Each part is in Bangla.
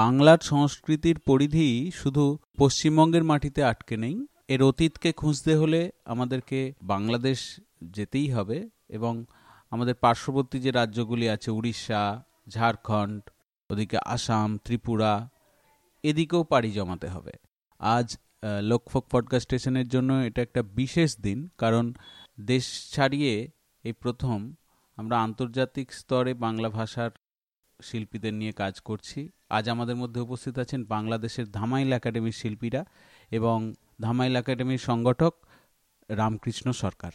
বাংলার সংস্কৃতির পরিধি শুধু পশ্চিমবঙ্গের মাটিতে আটকে নেই, এর অতীতকে খুঁজতে হলে আমাদেরকে বাংলাদেশ যেতেই হবে এবং আমাদের পার্শ্ববর্তী যে রাজ্যগুলি আছে, উড়িষ্যা, ঝাড়খণ্ড, ওদিকে আসাম, ত্রিপুরা, এদিকেও পাড়ি জমাতে হবে। আজ লোকফোক পডকাস্ট স্টেশনের জন্য এটা একটা বিশেষ দিন, কারণ দেশ ছাড়িয়ে এই প্রথম আমরা আন্তর্জাতিক স্তরে বাংলা ভাষার শিল্পীদের নিয়ে কাজ করছি। আজ আমাদের মধ্যে উপস্থিত আছেন বাংলাদেশের ধামাইল একাডেমির শিল্পীরা এবং ধামাইল একাডেমির সংগঠক রামকৃষ্ণ সরকার।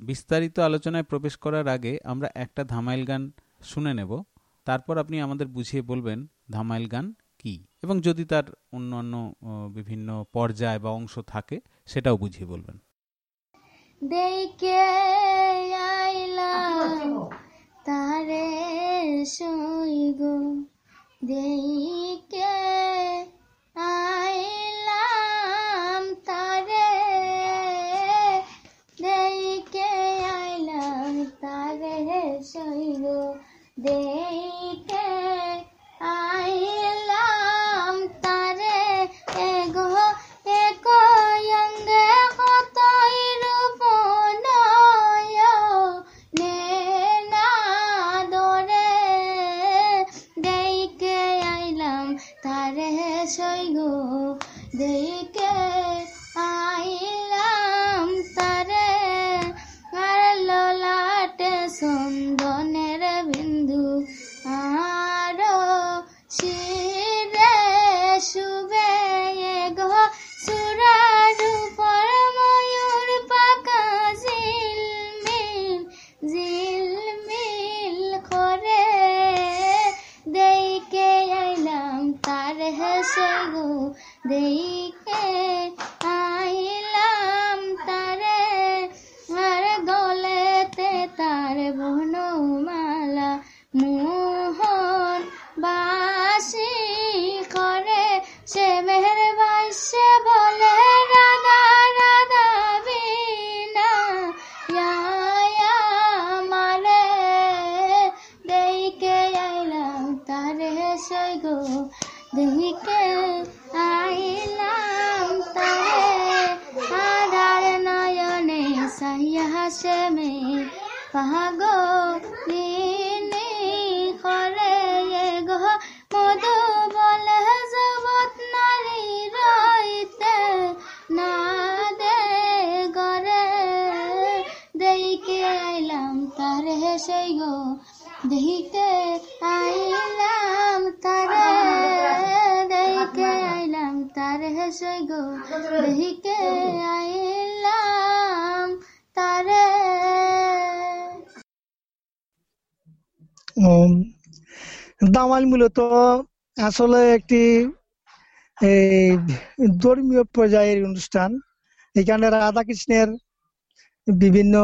বিস্তারিত আলোচনায় প্রবেশ করার আগে আমরা একটা ধামাইল গান শুনে নেব। তারপর আপনি আমাদের বুঝিয়ে বলবেন ধামাইল গান কি? এবং যদি তার অন্যান্য বিভিন্ন পর্যায় বা অংশ থাকে, সেটাও বুঝিয়ে বলবেন। দেখে আইলাম তারে সইগ দেখে আইলাম তারে। দেখে আইলাম তারে সইগ দেখে মূলত আসলে একটি এই ধর্মীয় পর্যায়ের অনুষ্ঠান। এখানে রাধা কৃষ্ণের বিভিন্ন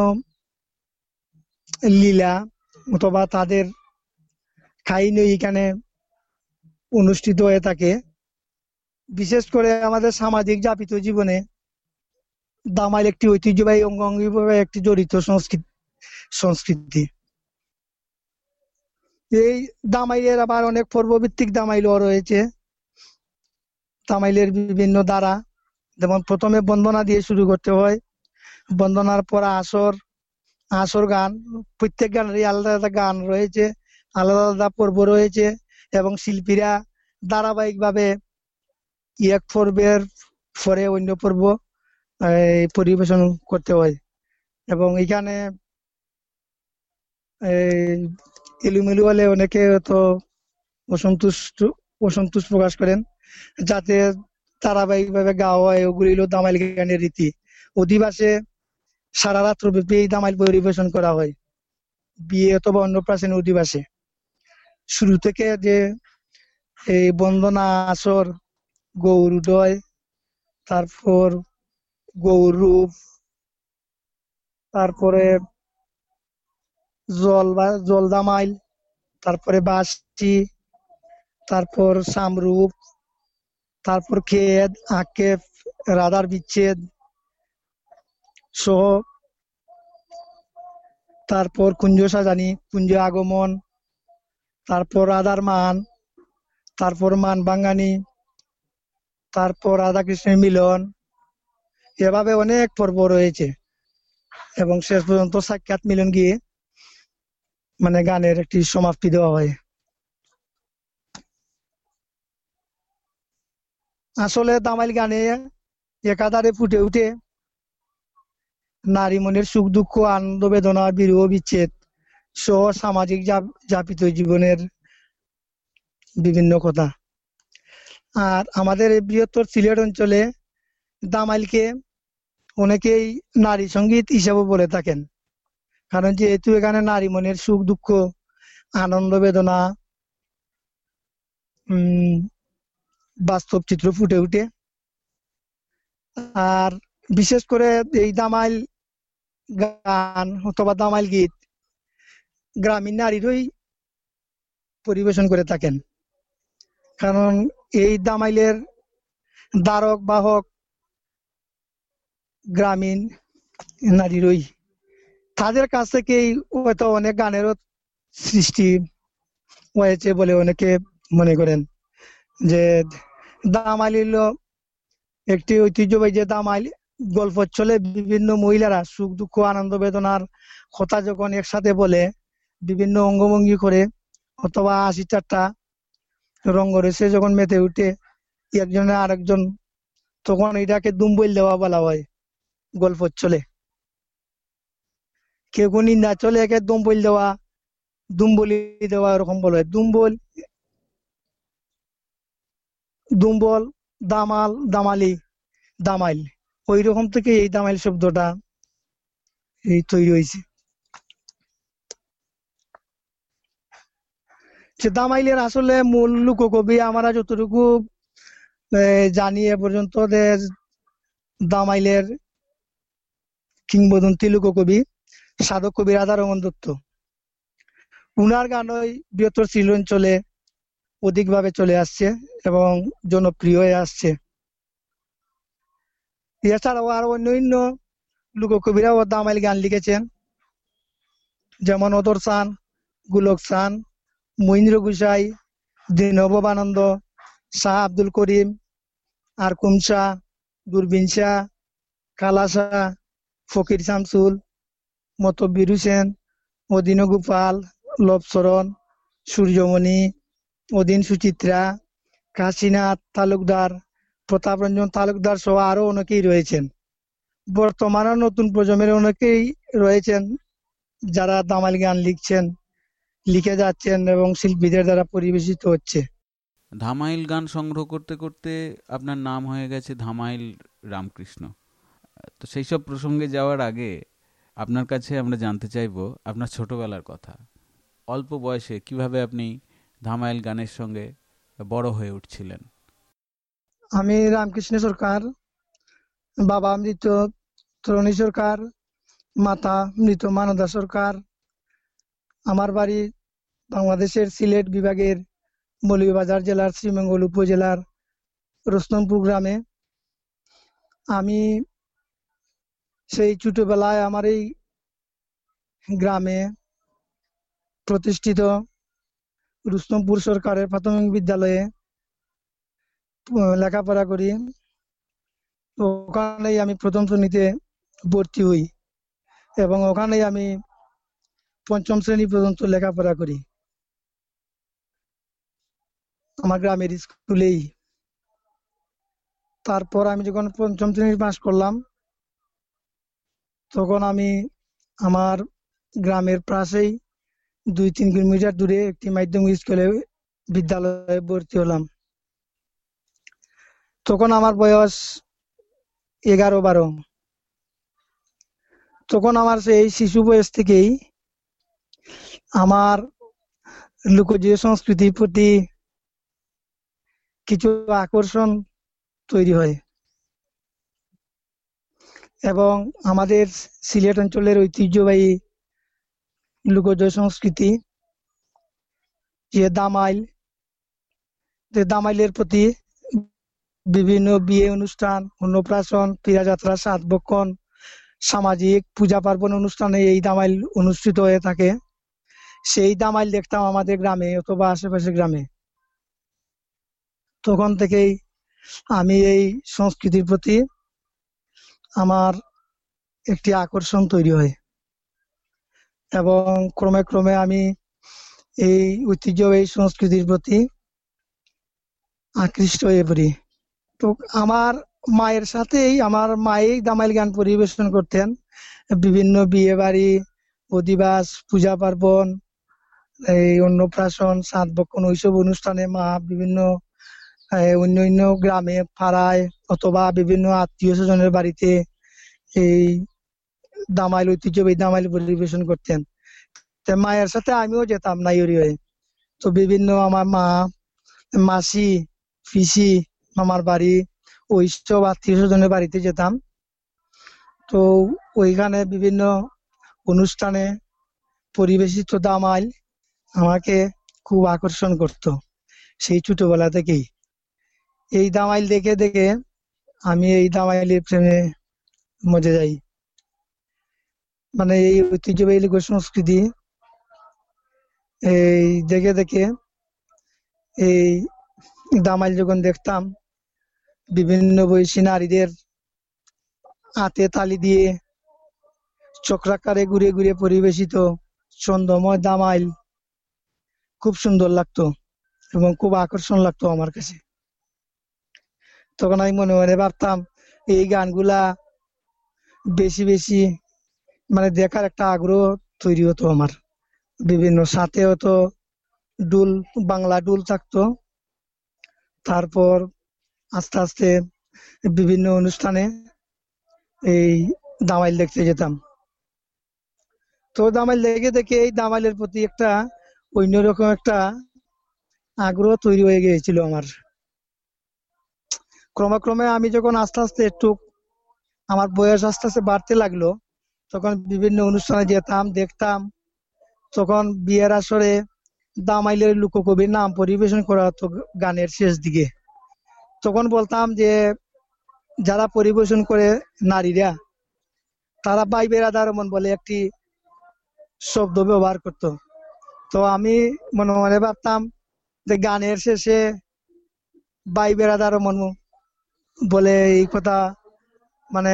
লীলা অথবা তাদের কাহিনী এখানে অনুষ্ঠিত হয়ে থাকে। বিশেষ করে আমাদের সামাজিক যাপিত জীবনে দামাইল একটি ঐতিহ্যবাহী, অঙ্গাঙ্গিভাবে একটি জড়িত সংস্কৃতি সংস্কৃতি। এই দামাইলের আবার অনেক পর্বভিত্তিক দামাইলও রয়েছে। দামাইলের বিভিন্ন দ্বারা। যেমন প্রথমে বন্দনা দিয়ে শুরু করতে হয়। বন্দনার পর আসর আসর গান, প্রত্যেক গানেরই আলাদা আলাদা গান রয়েছে, আলাদা আলাদা পর্ব রয়েছে এবং শিল্পীরা ধারাবাহিক ভাবে এক পর্বের পরে অন্য পর্ব পরিবেশন করতে হয়। এবং এখানে এলুমেলু হলে অনেকে তো অসন্তুষ্ট অসন্তোষ প্রকাশ করেন। যাতে ধারাবাহিক ভাবে গাওয়া হয়, ওগুলি হলো দামাইল গানের রীতি। অধিবাসে সারা রাত্র ব্যাপী এই দামাইল পরিবেশন করা হয়। বিয়ে অথবা অন্নপ্রাশন অধিবাসে। শুরু থেকে যে এই বন্দনা, আসর গৌরুদয় তারপর গৌরূপ তারপরে জল বা জলদামাইল তারপরে বাসটি তারপর সামরূপ, তারপর খেদ আকেফ রাধার বিচ্ছেদ সহ তারপর কুঞ্জ সাজানি, কুঞ্জ আগমন, তারপর রাধার মান, তারপর মান বাঙ্গানি তারপর রাধা কৃষ্ণের মিলন, এভাবে অনেক পর্ব রয়েছে এবং শেষ পর্যন্ত সাক্ষাৎ মিলন গিয়ে মানে গানের একটি সমাপ্তি দেওয়া হয়। আসলে দামাইল গানে একাধারে ফুটে উঠে নারী মনের সুখ, দুঃখ, আনন্দ, বেদনা, বিরহ, বিচ্ছেদ সহ সামাজিক যাপিত জীবনের বিভিন্ন কথা। আর আমাদের এই বৃহত্তর সিলেট অঞ্চলে দামাইলকে অনেকেই নারী সংগীত হিসাবে বলে থাকেন। কারণ যেহেতু এখানে নারী মনের সুখ, দুঃখ, আনন্দ, বেদনা, উম, বাস্তব চিত্র ফুটে উঠে। আর বিশেষ করে এই দামাইল গান অথবা দামাইল গীত গ্রামীণ নারীরই পরিবেশন করে থাকেন। কারণ এই দামাইলের দ্বারক, বাহক গ্রামীণ নারীরই তাদের কাছ থেকেই হয়তো অনেক গানেরও সৃষ্টি হয়েছে বলে অনেকে মনে করেন যে দামাইল হলো একটি ঐতিহ্যবাহী যে দামাইল গল্প চলে, বিভিন্ন মহিলারা সুখ, দুঃখ, আনন্দ, বেদনার কথা যখন একসাথে বলে, বিভিন্ন অঙ্গভঙ্গি করে, অথবা হাসি ঠাট্টা রঙ্গরসে যখন মেতে উঠে, একজনের আরেকজন, তখন এটাকে দুম্বইল দেওয়া বলা হয় গল্প চলে। কেউ কেউ নিন্দা চলে একে দুম্বইল দেওয়া, দুম্বলি দেওয়া এরকম বলা। দুম্বল দুম্বল, দামাল, দামালি, দামাইল। ওই রকম থেকে এই দামাইল শব্দটা এই তৈরি হয়েছে। দামাইলের আসলে মূল লোককবি আমরা যতটুকু জানি এ পর্যন্ত দামাইলের কিংবদন্তি লোককবি সাধক কবি রাধারমন দত্ত। উনার গান ওই বৃহত্তর সিল অঞ্চলে অধিকভাবে চলে আসছে এবং জনপ্রিয় হয়ে আসছে। এছাড়াও আরও অন্যান্য লোককবিরাও দামাইল গান লিখেছেন। যেমন অদর সান গুলক সান মহিন্দ্র গুসাই দীনবানন্দ শাহ আব্দুল করিম আরকুম শাহ দূরবীন শাহ কালা শাহ, ফকির শামসুল মতব্বির হোসেন অদিন গোপাল লবচরণ সূর্যমণি অদিন সুচিত্রা, কাশীনাথ তালুকদার, প্রতাপ রঞ্জন তালুকদার সহ আরও অনেকেই রয়েছেন। বর্তমানে নতুন প্রজন্মের অনেকেই রয়েছেন যারা দামাল গান লিখছেন, লিখে যাচ্ছেন এবং শিল্পীদের দ্বারা পরিবেশিত হচ্ছে। ধামাইল গান সংগ্রহ করতে করতে আপনার নাম হয়ে গেছে ধামাইল রামকৃষ্ণ। তো সেই সব প্রসঙ্গে যাওয়ার আগে আপনার কাছে আমরা জানতে চাইব আপনার ছোটবেলার কথা। অল্প বয়সে কীভাবে আপনি ধামাইল গানের সঙ্গে বড় হয়ে উঠছিলেন? আমি রামকৃষ্ণ সরকার, বাবা মৃত তরুণী সরকার, মাতা মৃত মানদা সরকার। আমার বাড়ি বাংলাদেশের সিলেট বিভাগের মৌলভীবাজার জেলার শ্রীমঙ্গল উপজেলার রস্তমপুর গ্রামে। আমি সেই ছোটবেলায় আমার এই গ্রামে প্রতিষ্ঠিত রুস্তমপুর সরকারের প্রাথমিক বিদ্যালয়ে লেখাপড়া করি। ওখানেই আমি প্রথম শ্রেণীতে ভর্তি হই এবং ওখানেই আমি পঞ্চম শ্রেণি পর্যন্ত লেখাপড়া করি। আমার গ্রামের স্কুলেই। তারপর আমি যখন পঞ্চম শ্রেণি পাশ করলাম তখন আমি আমার গ্রামের পাশেই দুই তিন কিলোমিটার দূরে একটি মাধ্যমিক স্কুলে বিদ্যালয়ে ভর্তি হলাম। তখন আমার বয়স এগারো বারো। তখন আমার সেই শিশু বয়স থেকেই আমার লোকজীয় সংস্কৃতির প্রতি কিছু আকর্ষণ তৈরি হয়। এবং আমাদের সিলেট অঞ্চলের ঐতিহ্যবাহী লোকজ সংস্কৃতি, যে দামাইল, যে দামাইলের প্রতি বিভিন্ন বিয়ে অনুষ্ঠান, অন্নপ্রাশন, পীড়াযাত্রা, সাত বক্ষণ, সামাজিক পূজা পার্বণ অনুষ্ঠানে এই দামাইল অনুষ্ঠিত হয়ে থাকে। সেই দামাইল দেখতাম আমাদের গ্রামে অথবা আশেপাশে গ্রামে। তখন থেকেই আমি এই সংস্কৃতির প্রতি আমার একটি আকর্ষণ তৈরি হয়। এবং ক্রমে ক্রমে আমি এই ঐতিহ্যবাহী সংস্কৃতির প্রতি আকৃষ্ট হয়ে পড়ি। তো আমার মায়ের সাথেই আমার মাই দামাইল গান পরিবেশন করতেন। বিভিন্ন বিয়ে বাড়ি অধিবাস, পূজা পার্বণ, এই অন্নপ্রাশন, সাত বক্ষণ, ওইসব অনুষ্ঠানে মা বিভিন্ন অন্য অন্য গ্রামে, পাড়ায় অথবা বিভিন্ন আত্মীয় স্বজনের বাড়িতে এই দামাইল ঐতিহ্যবাহী দামাইল পরিবেশন করতেন। তো মায়ের সাথে আমিও যেতাম নাইরি হয়ে। তো বিভিন্ন আমার মা, মাসি, পিসি, মামার বাড়ি ওইসব আত্মীয় স্বজনের বাড়িতে যেতাম। তো ওইখানে বিভিন্ন অনুষ্ঠানে পরিবেশিত দামাইল আমাকে খুব আকর্ষণ করত, সেই ছোটবেলা থেকেই। এই দামাইল দেখে দেখে আমি এই দামাইলের প্রেমে মজে যাই। মানে এই ঐতিহ্যবাহী সংস্কৃতি, এই দেখে দেখে এই দামাইল যখন দেখতাম, বিভিন্ন বয়সী নারীদের হাতে তালি দিয়ে চক্রাকারে ঘুরে ঘুরে পরিবেশিত ছন্দময় দামাইল খুব সুন্দর লাগতো এবং খুব আকর্ষণ লাগতো আমার কাছে। তখন আমি মনে মনে ভাবতাম, এই গানগুলা বেশি বেশি মানে দেখার একটা আগ্রহ তৈরি হতো আমার। বিভিন্ন সাথে হতো ডুল, বাংলা ডুল থাকতো। তারপর আস্তে আস্তে বিভিন্ন অনুষ্ঠানে এই দামাইল দেখতে যেতাম। তো দামাইল দেখে দেখে এই দামাইলের প্রতি একটা অন্যরকম একটা আগ্রহ তৈরি হয়ে গিয়েছিল আমার। ক্রমে ক্রমে আমি যখন আস্তে আস্তে একটু আমার বয়স আস্তে আস্তে বাড়তে লাগল, তখন বিভিন্ন অনুষ্ঠানে যেতাম, দেখতাম। তখন বিয়ের আসরে দামাইলের লোককবির নাম পরিবেশন করা হতো গানের শেষ দিকে। তখন বলতাম যে, যারা পরিবেশন করে নারীরা, তারা বাই বেড়াদার মন বলে একটি শব্দ ব্যবহার করতো। তো আমি মনে মনে ভাবতাম যে গানের শেষে বাই বেড়াদার মন বলে এই কথা মানে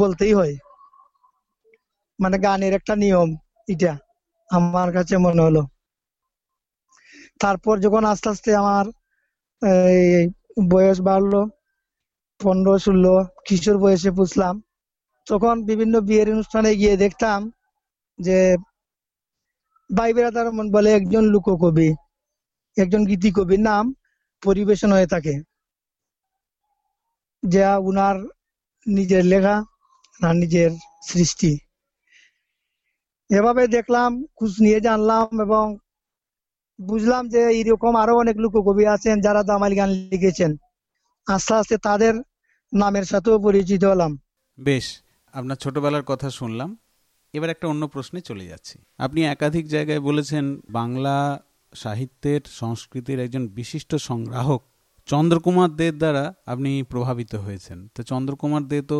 বলতেই হয়। মানে গানের একটা নিয়ম এটা, আমার কাছে মনে হলো। তারপর যখন আস্তে আস্তে আমার, এই বয়স বাড়লো, পনেরো, ষোলো, কিশোর বয়সে পুষলাম তখন বিভিন্ন বিয়ের অনুষ্ঠানে গিয়ে দেখতাম যে বেড়াদার মন বলে একজন লোককবি, একজন গীতি কবির নাম পরিবেশন হয়ে থাকে। যা উনার নিজের লেখা না নিজের সৃষ্টি। এভাবে দেখলাম, খোঁজ নিয়ে জানলাম এবং বুঝলাম যে এরকম আরও অনেক লোককবি আছেন যারা দামাইল গান লিখেছেন। আস্তে আস্তে তাদের নামের সাথেও পরিচিত হলাম। বেশ, আপনার ছোটবেলার কথা শুনলাম। এবার একটা অন্য প্রশ্নে চলে যাচ্ছি। আপনি একাধিক জায়গায় বলেছেন, বাংলা সাহিত্যের, সংস্কৃতির একজন বিশিষ্ট সংগ্রাহক চন্দ্রকুমার দের দ্বারা আপনি প্রভাবিত হয়েছেন। তো চন্দ্রকুমার দে তো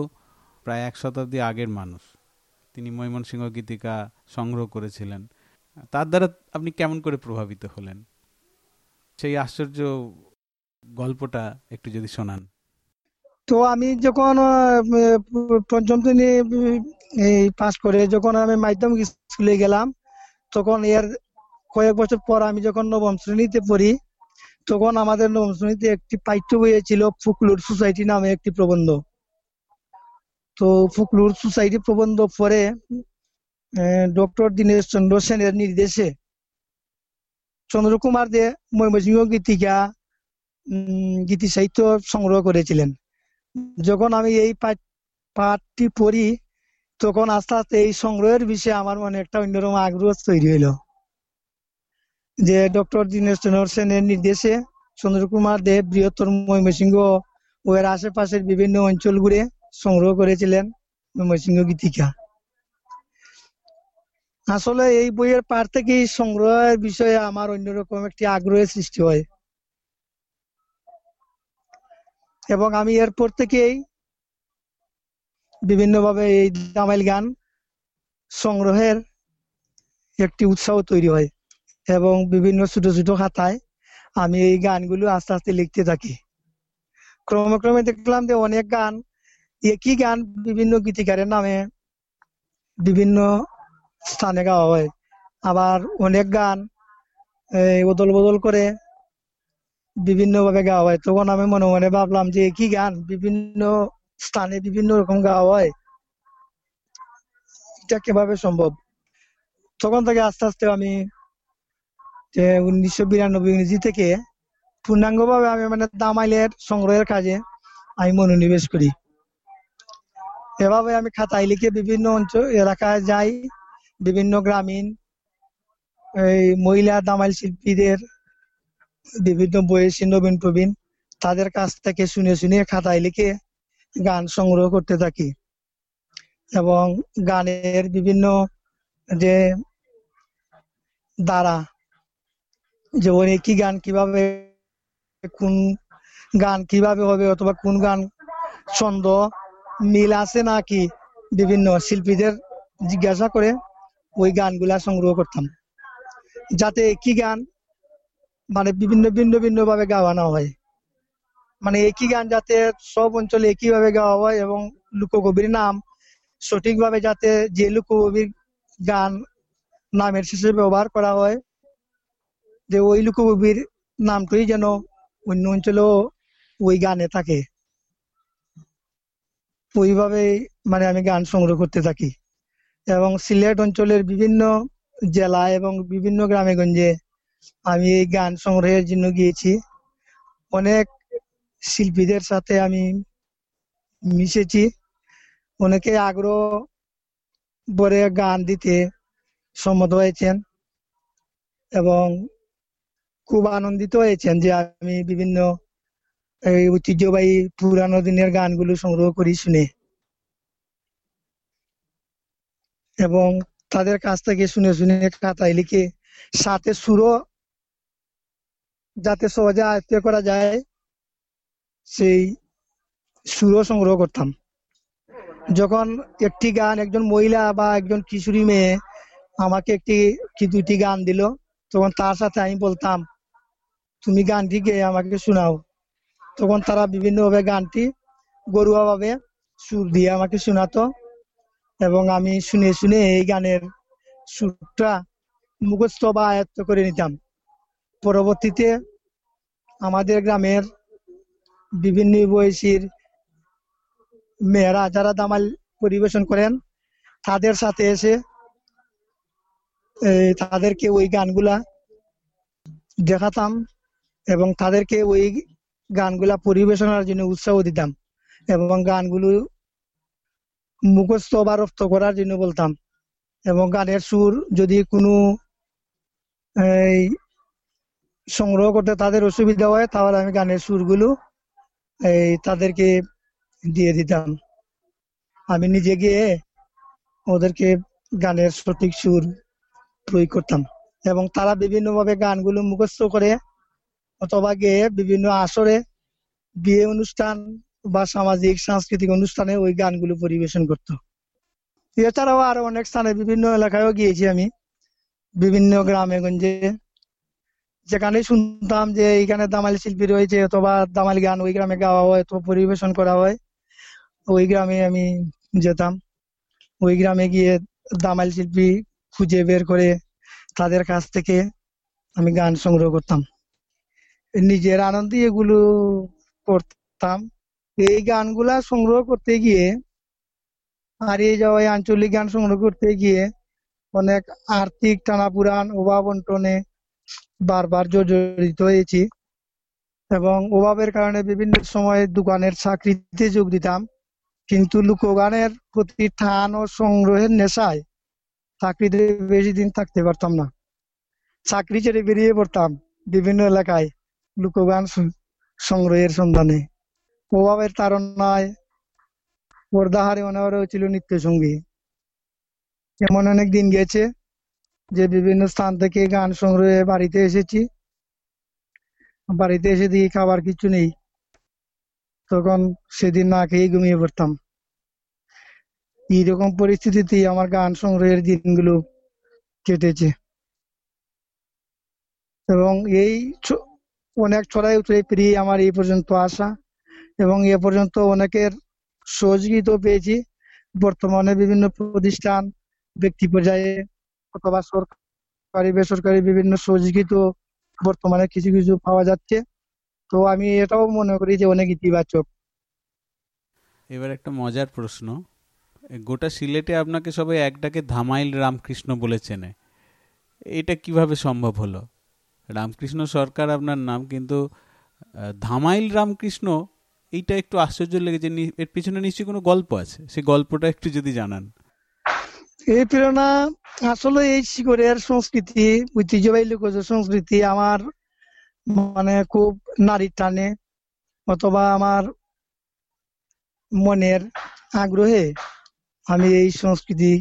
প্রায় এক শতাব্দী আগের মানুষ। তিনি ময়মনসিংহ গীতিকা সংগ্রহ করেছিলেন। তার দ্বারা আপনি কেমন করে প্রভাবিত হলেন? সেই আশ্চর্য গল্পটা একটু যদি শোনান। তো আমি যখন পঞ্চম শ্রেণি এই করে যখন আমি মাধ্যমিক স্কুলে গেলাম, তখন এর কয়েক বছর পর আমি যখন নবম শ্রেণীতে পড়ি তখন আমাদের নবম শ্রেণীতে একটি পাঠ্য বইয়ে ছিল ফুকলুর সোসাইটি নামে একটি প্রবন্ধ। তো ফুকলুর সোসাইটি প্রবন্ধ পড়ে ডক্টর দীনেশ চন্দ্র সেনের নির্দেশে। চন্দ্রকুমার দে ময়মনসিংহ গীতিকা গীতি সাহিত্য সংগ্রহ করেছিলেন। যখন আমি এই পাঠ- পাঠটি পড়ি, তখন আস্তে আস্তে এই সংগ্রহের বিষয়ে আমার মনে একটা অন্যরকম আগ্রহ তৈরি হলো যে ডক্টর দীনেশ চন্দ্র সেনের নির্দেশে চন্দ্রকুমার দেব বৃহত্তর ময়মনসিংহ ও এর আশেপাশের বিভিন্ন অঞ্চল ঘুরে সংগ্রহ করেছিলেন ময়মনসিংহ গীতিকা। আসলে এই বইয়ের পার থেকেই সংগ্রহের বিষয়ে আমার অন্যরকম একটি আগ্রহের সৃষ্টি হয়। এবং আমি এরপর থেকেই বিভিন্নভাবে এই দামাইল গান সংগ্রহের একটি উৎসাহ তৈরি হয়। এবং বিভিন্ন ছোট ছোট খাতায় আমি এই গানগুলো আস্তে আস্তে লিখতে থাকি। ক্রমে ক্রমে দেখলাম যে অনেক গান একই গান বিভিন্ন গীতিকারের নামে বিভিন্ন স্থানে গাওয়া হয়। আবার অনেক গান বদল বদল করে বিভিন্ন ভাবে গাওয়া হয়। তখন আমি মনে মনে ভাবলাম যে একই গান বিভিন্ন স্থানে বিভিন্ন রকম গাওয়া হয়। এটা কীভাবে সম্ভব? তখন থেকে আস্তে আস্তে আমি যে উনিশশো বিরানব্বই ইংরেজি থেকে পূর্ণাঙ্গভাবে আমি মানে দামাইলের সংগ্রহের কাজে আমি মনোনিবেশ করি। এভাবে আমি খাতায় লিখে বিভিন্ন অঞ্চল এলাকায় যাই, বিভিন্ন গ্রামীণ, এই মহিলা দামাইল শিল্পীদের বিভিন্ন বয়সী নবীন প্রবীণ তাদের কাছ থেকে শুনে শুনে খাতায় লিখে গান সংগ্রহ করতে থাকি। এবং গানের বিভিন্ন যে দ্বারা যেমন একই গান কীভাবে, কোন গান কীভাবে হবে অথবা কোন গান ছন্দ মিল আছে নাকি? বিভিন্ন শিল্পীদের জিজ্ঞাসা করে ওই গানগুলা সংগ্রহ করতাম। যাতে একই গান মানে বিভিন্ন, ভিন্ন ভিন্ন ভাবে গাওয়ানো হয়। মানে একই গান যাতে সব অঞ্চলে একই ভাবে গাওয়া হয় এবং লোককবির নাম সঠিকভাবে যাতে যে লোককবির গান নামের শেষে ব্যবহার করা হয় যে ওই লোককবির নামটাই যেন অন্য অঞ্চলেও ওই গানে থাকে। ওইভাবে মানে আমি গান সংগ্রহ করতে থাকি। এবং সিলেট অঞ্চলের বিভিন্ন জেলা এবং বিভিন্ন গ্রামে গঞ্জে আমি এই গান সংগ্রহের জন্য গিয়েছি। অনেক শিল্পীদের সাথে আমি মিশেছি। অনেকে আগ্রহ ভরে গান দিতে সম্মত হয়েছেন। এবং খুব আনন্দিত হয়েছেন যে আমি বিভিন্ন, এই ঐতিহ্যবাহী পুরানো দিনের গানগুলো সংগ্রহ করি শুনে। এবং তাদের কাছ থেকে শুনে শুনে খাতায় লিখে সাথে সুরও যাতে সহজে আয়ত্ত করা যায়, সেই সুরও সংগ্রহ করতাম। যখন একটি গান একজন মহিলা বা একজন কিশোরী মেয়ে আমাকে একটি কি দুটি গান দিল, তখন তার সাথে আমি বলতাম তুমি গানটি গেয়ে আমাকে শোনাও। তখন তারা বিভিন্নভাবে গানটি গরুয়া ভাবে সুর দিয়ে আমাকে শোনাতো এবং আমি শুনে শুনে এই গানের সুরটা মুখস্থ বা আয়ত্ত করে নিতাম। পরবর্তীতে আমাদের গ্রামের বিভিন্ন বয়সীর মেয়েরা যারা দামাল পরিবেশন করেন, তাদের সাথে এসে তাদেরকে ওই গানগুলা দেখাতাম। এবং তাদেরকে ওই গানগুলা পরিবেশনার জন্য উৎসাহ দিতাম এবং গানগুলো মুখস্থ বা রপ্ত করার জন্য বলতাম এবং গানের সুর যদি কোনো, এই, সংগ্রহ করতে তাদের অসুবিধা হয়, তাহলে আমি গানের সুরগুলো, এই, তাদেরকে দিয়ে দিতাম। আমি নিজে গিয়ে ওদেরকে গানের সঠিক সুর প্রয়োগ করতাম এবং তারা বিভিন্নভাবে গানগুলো মুখস্থ করে অথবা গেয়ে বিভিন্ন আসরে বিয়ে অনুষ্ঠান বা সামাজিক, সাংস্কৃতিক অনুষ্ঠানে ওই গানগুলো পরিবেশন করত। এছাড়াও আরও অনেক স্থানে বিভিন্ন এলাকায়ও গিয়েছি আমি। বিভিন্ন গ্রামে, গঞ্জে। যেখানে শুনতাম যে এইখানে দামালি শিল্পী রয়েছে অথবা দামালি গান ওই গ্রামে গাওয়া হয়, অথবা পরিবেশন করা হয়, ওই গ্রামে আমি যেতাম। ওই গ্রামে গিয়ে দামাল শিল্পী খুঁজে বের করে তাদের কাছ থেকে আমি গান সংগ্রহ করতাম। নিজের আনন্দে এগুলো করতাম। এই গানগুলা সংগ্রহ করতে গিয়ে, হারিয়ে যাওয়া আঞ্চলিক গান সংগ্রহ করতে গিয়ে অনেক আর্থিক টানাপুরান অভাব অন্টনে বারবার জর্জরিত হয়েছি এবং অভাবের কারণে বিভিন্ন সময় দোকানের চাকরিতে যোগ দিতাম। কিন্তু লোকগানের প্রতি টান ও সংগ্রহের নেশায় চাকরিতে বেশি দিন থাকতে পারতাম না। চাকরি ছেড়ে বেরিয়ে পড়তাম বিভিন্ন এলাকায়। লোকগান সংগ্রহের সন্ধানে। অভাবের তাড়নায় পর্দাহারে অনাহারে ছিল নিত্য সঙ্গী এমন অনেক দিন গেছে যে বিভিন্ন স্থান থেকে গান সংগ্রহে বাড়িতে এসেছি। বাড়িতে এসে দিয়ে খাবার কিছু নেই। তখন সেদিন না খেয়ে ঘুমিয়ে পড়তাম। এইরকম পরিস্থিতিতে আমার গান সংগ্রহের দিনগুলো কেটেছে। এবং এই অনেক ছড়াই উতরে পেরিয়ে আমার এই পর্যন্ত আসা এবং এ পর্যন্ত অনেকের সহযোগিতা পেয়েছি। বর্তমানে বিভিন্ন প্রতিষ্ঠান, ব্যক্তি পর্যায়ে অথবা সরকারি, বেসরকারি বিভিন্ন সহযোগিতা বর্তমানে কিছু কিছু পাওয়া যাচ্ছে। তো আমি এটাও মনে করি যে অনেক ইতিবাচক। এবার একটা মজার প্রশ্ন। গোটা সিলেটে আপনাকে সবাই এক ডাকে ধামাইল রামকৃষ্ণ বলে চেনে। এটা কীভাবে সম্ভব হলো? রামকৃষ্ণ সরকার আপনার নাম কিন্তু ধামাইল রামকৃষ্ণ, এইটা একটু আশ্চর্য লেগেছে। এর পিছনে নিশ্চয়ই কোনো গল্প আছে? সেই গল্পটা একটু যদি জানান। এই প্রেরণা আসলে এই শিকড়ের সংস্কৃতি, ঐতিহ্যবাহী লোকজ সংস্কৃতি আমার মানে খুব নারীর টানে অথবা আমার মনের আগ্রহে আমি এই সংস্কৃতি,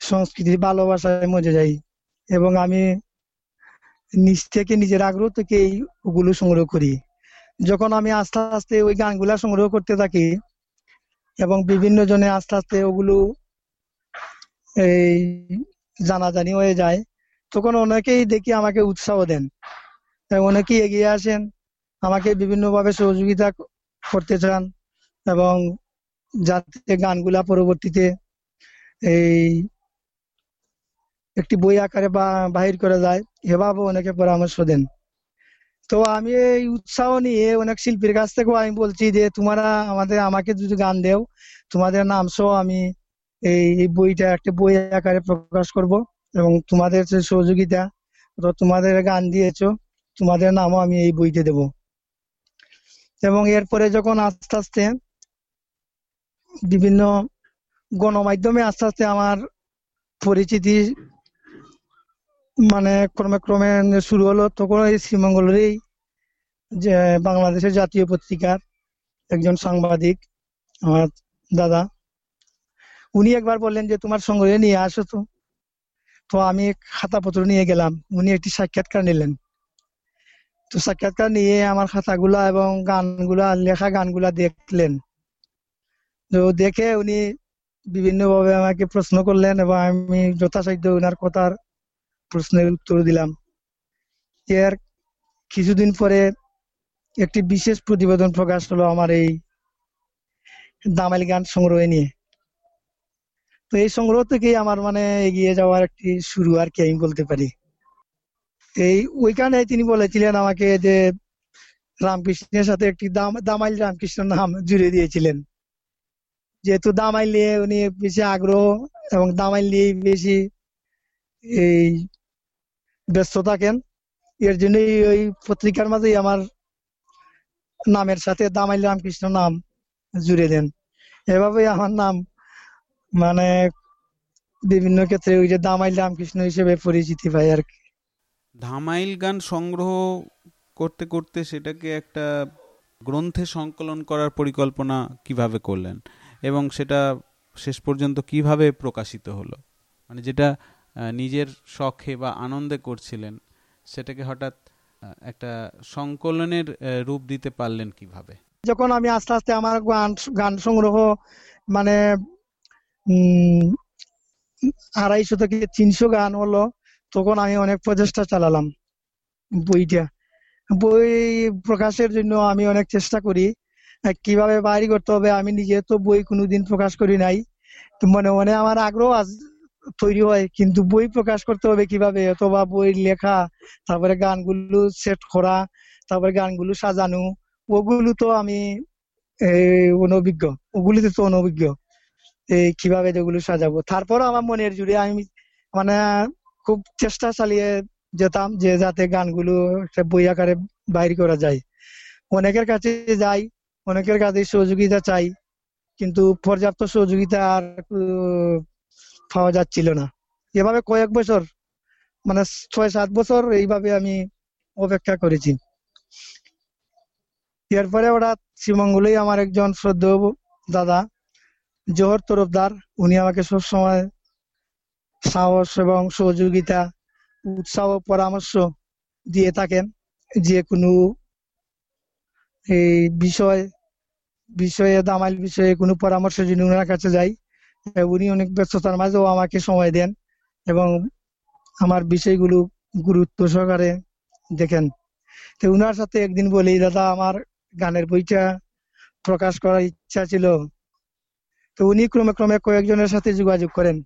সংস্কৃতির ভালোবাসায় মজে যাই এবং আমি নিজ থেকে নিজের আগ্রহ থেকে ওগুলো সংগ্রহ করি। যখন আমি আস্তে আস্তে ওই গানগুলা সংগ্রহ করতে থাকি এবং বিভিন্ন জনে আস্তে আস্তে ওগুলো এই জানাজানি হয়ে যায়, তখন অনেকেই দেখি আমাকে উৎসাহ দেন। অনেকেই এগিয়ে আসেন, আমাকে বিভিন্নভাবে সহযোগিতা করতে চান এবং যাতে গানগুলা পরবর্তীতে এই একটি বই আকারে বা বাহির করা যায়, এভাবে অনেকে পরামর্শ দেন। তো আমি এই উৎসাহ নিয়ে অনেক শিল্পীর কাছ থেকেও আমি বলছি যে, তোমরা আমাদের, আমাকে যদি গান দেও, তোমাদের নাম সহ আমি এই বইটা একটা বই আকারে প্রকাশ করব এবং তোমাদের যে সহযোগিতা তো তোমাদের গান দিয়েছ, তোমাদের নামও আমি এই বইতে দেব। এবং এরপরে যখন আস্তে আস্তে বিভিন্ন গণমাধ্যমে আস্তে আস্তে আমার পরিচিতি মানে ক্রমে ক্রমে শুরু হলো তখন এই শ্রীমঙ্গলেরই যে বাংলাদেশের জাতীয় পত্রিকার একজন সাংবাদিক, আমার দাদা। উনি একবার বললেন যে, তোমার সংগ্রহে নিয়ে আসো তো। তো আমি খাতাপত্র নিয়ে গেলাম। উনি একটি সাক্ষাৎকার নিলেন। তো সাক্ষাৎকার নিয়ে আমার খাতাগুলা এবং গানগুলা, লেখা গানগুলা দেখলেন। তো দেখে উনি বিভিন্নভাবে আমাকে প্রশ্ন করলেন এবং আমি যথাসাধ্য ওনার কথার প্রশ্নের উত্তর দিলাম। এর কিছুদিন পরে একটি বিশেষ প্রতিবেদন প্রকাশ হলো আমার এই দামাইল গান সংগ্রহ নিয়ে। তো এই সংগ্রহ থেকেই আমার মানে এগিয়ে যাওয়ার একটি শুরু আর কি আমি বলতে পারি। এই ওইখানে তিনি বলেছিলেন আমাকে যে রামকৃষ্ণের সাথে একটি দাম, দামাইল রামকৃষ্ণ নাম জুড়ে দিয়েছিলেন। যেহেতু দামাইল নিয়ে উনি বেশি আগ্রহ এবং দামাইল নিয়ে বেশি এই ব্যস্ত থাকেন এর জন্যই ওই পত্রিকার মাঝেই আমার নামের সাথে দামাইল রামকৃষ্ণ নাম জুড়ে দেন। এভাবে আমার নাম মানে বিভিন্ন ক্ষেত্রে ওই যে দামাইল রামকৃষ্ণ হিসেবে পরিচিতি পাই আর কি। ধামাইল গান সংগ্রহ করতে করতে সেটাকে একটা গ্রন্থে সংকলন করার পরিকল্পনা কীভাবে করলেন? এবং সেটা শেষ পর্যন্ত কীভাবে প্রকাশিত হলো? মানে যেটা নিজের শখে বা আনন্দে করছিলেন, সেটাকে হঠাৎ একটা সংকলনের রূপ দিতে পারলেন কীভাবে? যখন আমি আস্তে আস্তে আমার গান গান সংগ্রহ মানে আড়াইশো থেকে তিনশো গান হলো, তখন আমি অনেক প্রচেষ্টা চালালাম বইটা। বই প্রকাশের জন্য আমি অনেক চেষ্টা করি, কীভাবে বাইরে করতে হবে, আমি নিজে তো বই কোনোদিন প্রকাশ করি নাই। মনে মনে আমার আগ্রহ তৈরি হয়, কিন্তু বই প্রকাশ করতে হবে কীভাবে? অথবা বই লেখা, তারপরে গানগুলো সেট করা, তারপরে গানগুলো সাজানো, ওগুলো তো আমি অনভিজ্ঞ। ওগুলিতে তো অনভিজ্ঞ। এই কীভাবে যেগুলো সাজাবো? তারপর আমার মনের জুড়ে আমি মানে খুব চেষ্টা চালিয়ে যেতাম যে যাতে গানগুলো একটা বই আকারে বাইর করা যায়। অনেকের কাছে যাই, অনেকের কাছে সহযোগিতা চাই, কিন্তু পর্যাপ্ত সহযোগিতা আর পাওয়া যাচ্ছিল না। এভাবে কয়েক বছর মানে ছয় সাত বছর এইভাবে আমি অপেক্ষা করেছি। এরপরে ওরা শ্রীমঙ্গলেই আমার একজন শ্রদ্ধেয় দাদা, জোহর তরফদার, উনি আমাকে সবসময় সাহস এবং সহযোগিতা, উৎসাহ, পরামর্শ দিয়ে থাকেন যে কোনো এই বিষয়, বিষয়ে, দামাইল বিষয়ে কোনো পরামর্শ যদি ওনার কাছে যাই উনি অনেক ব্যস্ততার মাঝেও আমাকে সময় দেন এবং আমার বিষয়গুলো গুরুত্ব সহকারে দেখেন। তো উনার সাথে একদিন বলি, দাদা, আমার গানের বইটা প্রকাশ করার ইচ্ছা ছিল। তো উনি ক্রমে ক্রমে কয়েকজনের সাথে যোগাযোগ করেন।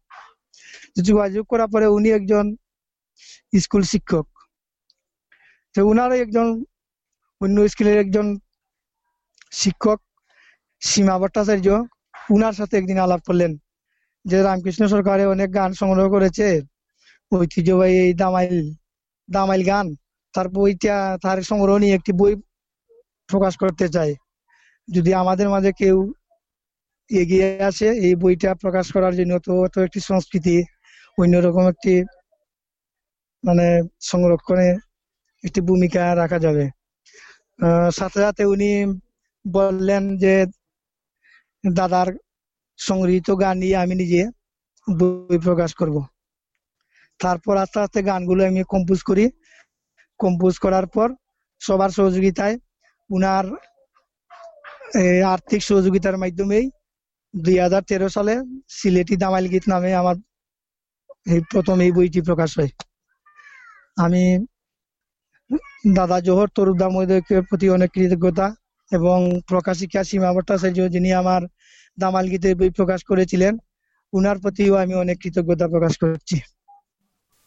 যোগাযোগ করার পরে উনি একজন স্কুল শিক্ষক। তো উনারও একজন অন্য স্কুলের একজন শিক্ষক, সীমা ভট্টাচার্য, উনার সাথে একদিন আলাপ করলেন। যে রামকৃষ্ণ সরকারে অনেক গান সংগ্রহ করেছে। ঐতিহ্যবাহী এই দামাইল দামাইল গান। তার বইটা, তার সংগ্রহ নিয়ে একটি বই প্রকাশ করতে চায়। যদি আমাদের মাঝে কেউ এগিয়ে আসে, এই বইটা প্রকাশ করার জন্য তো তো একটি সংস্কৃতি অন্যরকম একটি মানে সংরক্ষণে একটি ভূমিকা রাখা যাবে। সাথে সাথে উনি বললেন যে, দাদার সংগৃহীত গান নিয়ে আমি নিজে বই প্রকাশ করব। তারপর আস্তে আস্তে গানগুলো আমি কম্পোজ করি। কম্পোজ করার পর সবার সহযোগিতায় উনার আর্থিক সহযোগিতার মাধ্যমেই দুই হাজার তেরো সালে সিলেটি দামাইল গীত নামে আমার এই প্রথম এই বইটি প্রকাশ হয়। আমি দাদা জোহর তরুদা মহোদয়কে প্রতি অনেক কৃতজ্ঞতা এবং প্রকাশিকা সীমা ভট্টাচার্য যিনি আমার দামাল গীতের বই প্রকাশ করেছিলেন। উনার প্রতিও আমি অনেক কৃতজ্ঞতা প্রকাশ করছি।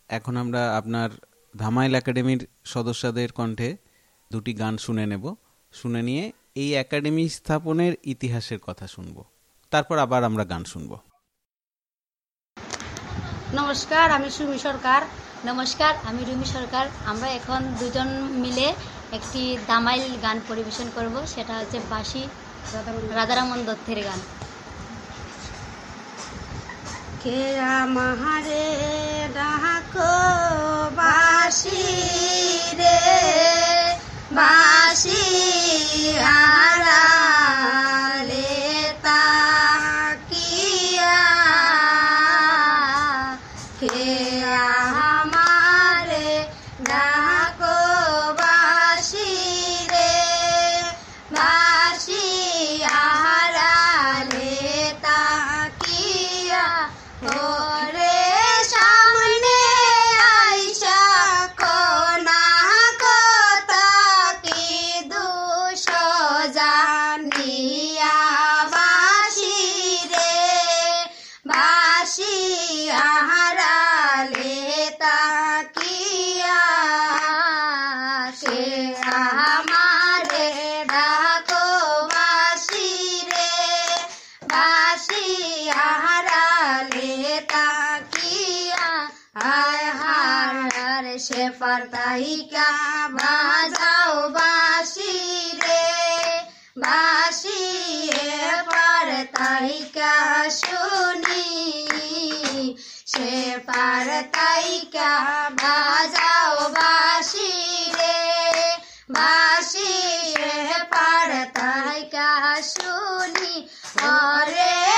এখন আমরা আপনার ধামাইল একাডেমির সদস্যদের কণ্ঠে দুটি গান শুনে নেব। শুনে নিয়ে এই একাডেমি স্থাপনের ইতিহাসের কথা শুনব। তারপর আবার আমরা গান শুনব। নমস্কার আমি সুমি সরকার। নমস্কার আমি রুমি সরকার। আমরা এখন দুজন মিলে একটি দামাইল গান পরিবেশন করব। সেটা হচ্ছে বাসি রাধারামন দত্তের গান। কে আমারে ডাকো বাসি রে বাসি আড়ালে সে পারতাইকা বাজাও বাসি রে। বাসি এ পারতাইকা শুনি। সে পারতাইকা বাজাও বাসি রে। বাসি এ পারতাইকা শুনি। ওরে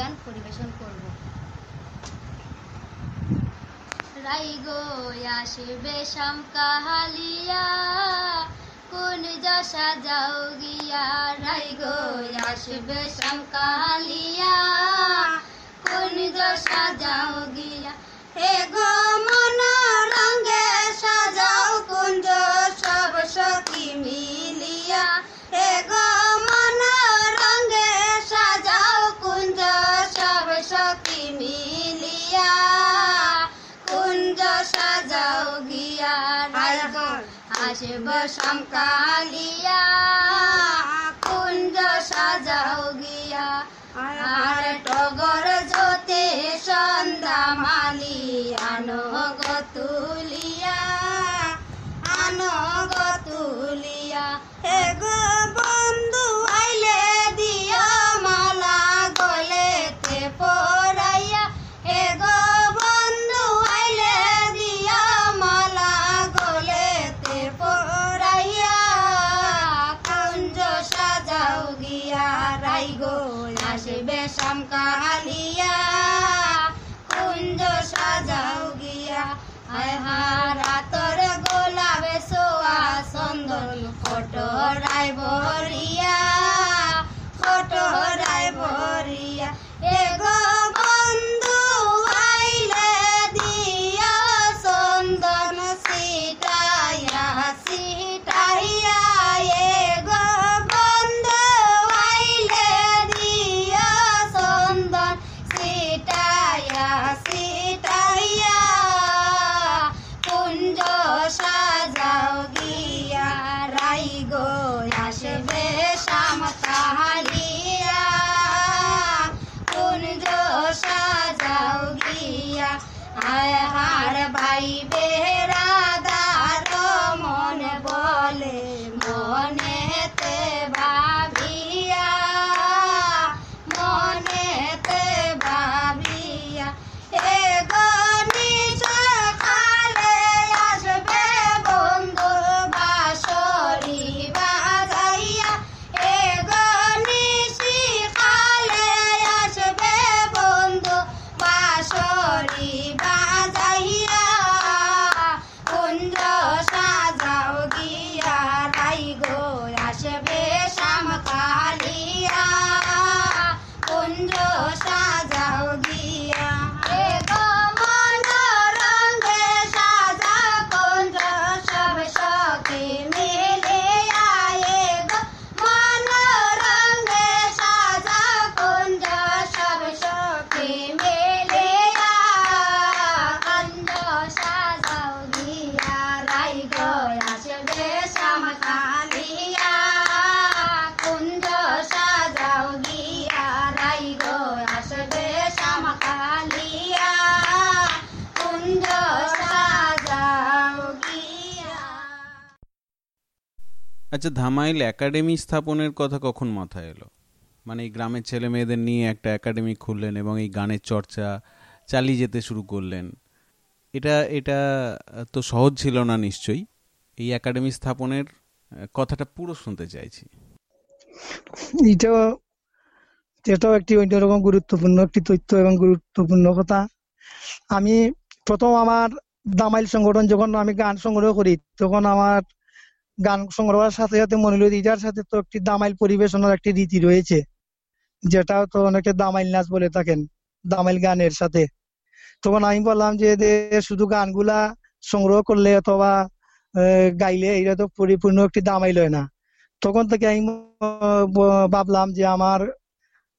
গান পরিবেশন করব। রাই গো কাহালিয়া, কোন যশা যাও গিয়া। রাই গো, আসবে কাহালিয়া, কোন যশা যাও গিয়া। হে গো মন রঙে সাজাও কুঞ্জ আসব সমকালিয়া কুঞ্জ সাজাও গিয়া। আর টগর জ্যোতি সন্ধ্যা মালি আনো গতুলিয়া আনো গতুলিয়া হে গো বন্ধু, আইলে ফটোরাই ভরিয়া আচ্ছা ধামাইল একাডেমি স্থাপনের কথা কখন মাথায় এলো? মানে এই গ্রামের ছেলে মেয়েদের নিয়ে একটা একাডেমি খুললেন এবং এই গানের চর্চা চালিয়ে যেতে শুরু করলেন। এটা এটা তো সহজ ছিল না নিশ্চয়ই? এই একাডেমি স্থাপনের কথাটা পুরো শুনতে চাইছি। এটাও এটাও একটি অন্যরকম গুরুত্বপূর্ণ একটি তথ্য এবং গুরুত্বপূর্ণ কথা। আমি প্রথম আমার দামাইল সংগঠন যখন আমি গান সংগ্রহ করি, তখন আমার গান সংগ্রহের সাথে সাথে মনে হলো যে এটার সাথে তো একটি দামাইল পরিবেশনার একটি রীতি রয়েছে। যেটা তো অনেকে দামাইল নাচ বলে থাকেন, দামাইল গানের সাথে। তখন আমি বললাম যে শুধু গানগুলা সংগ্রহ করলে অথবা গাইলে এটা তো পরিপূর্ণ একটি দামাইল হয় না। তখন থেকে আমি ভাবলাম যে আমার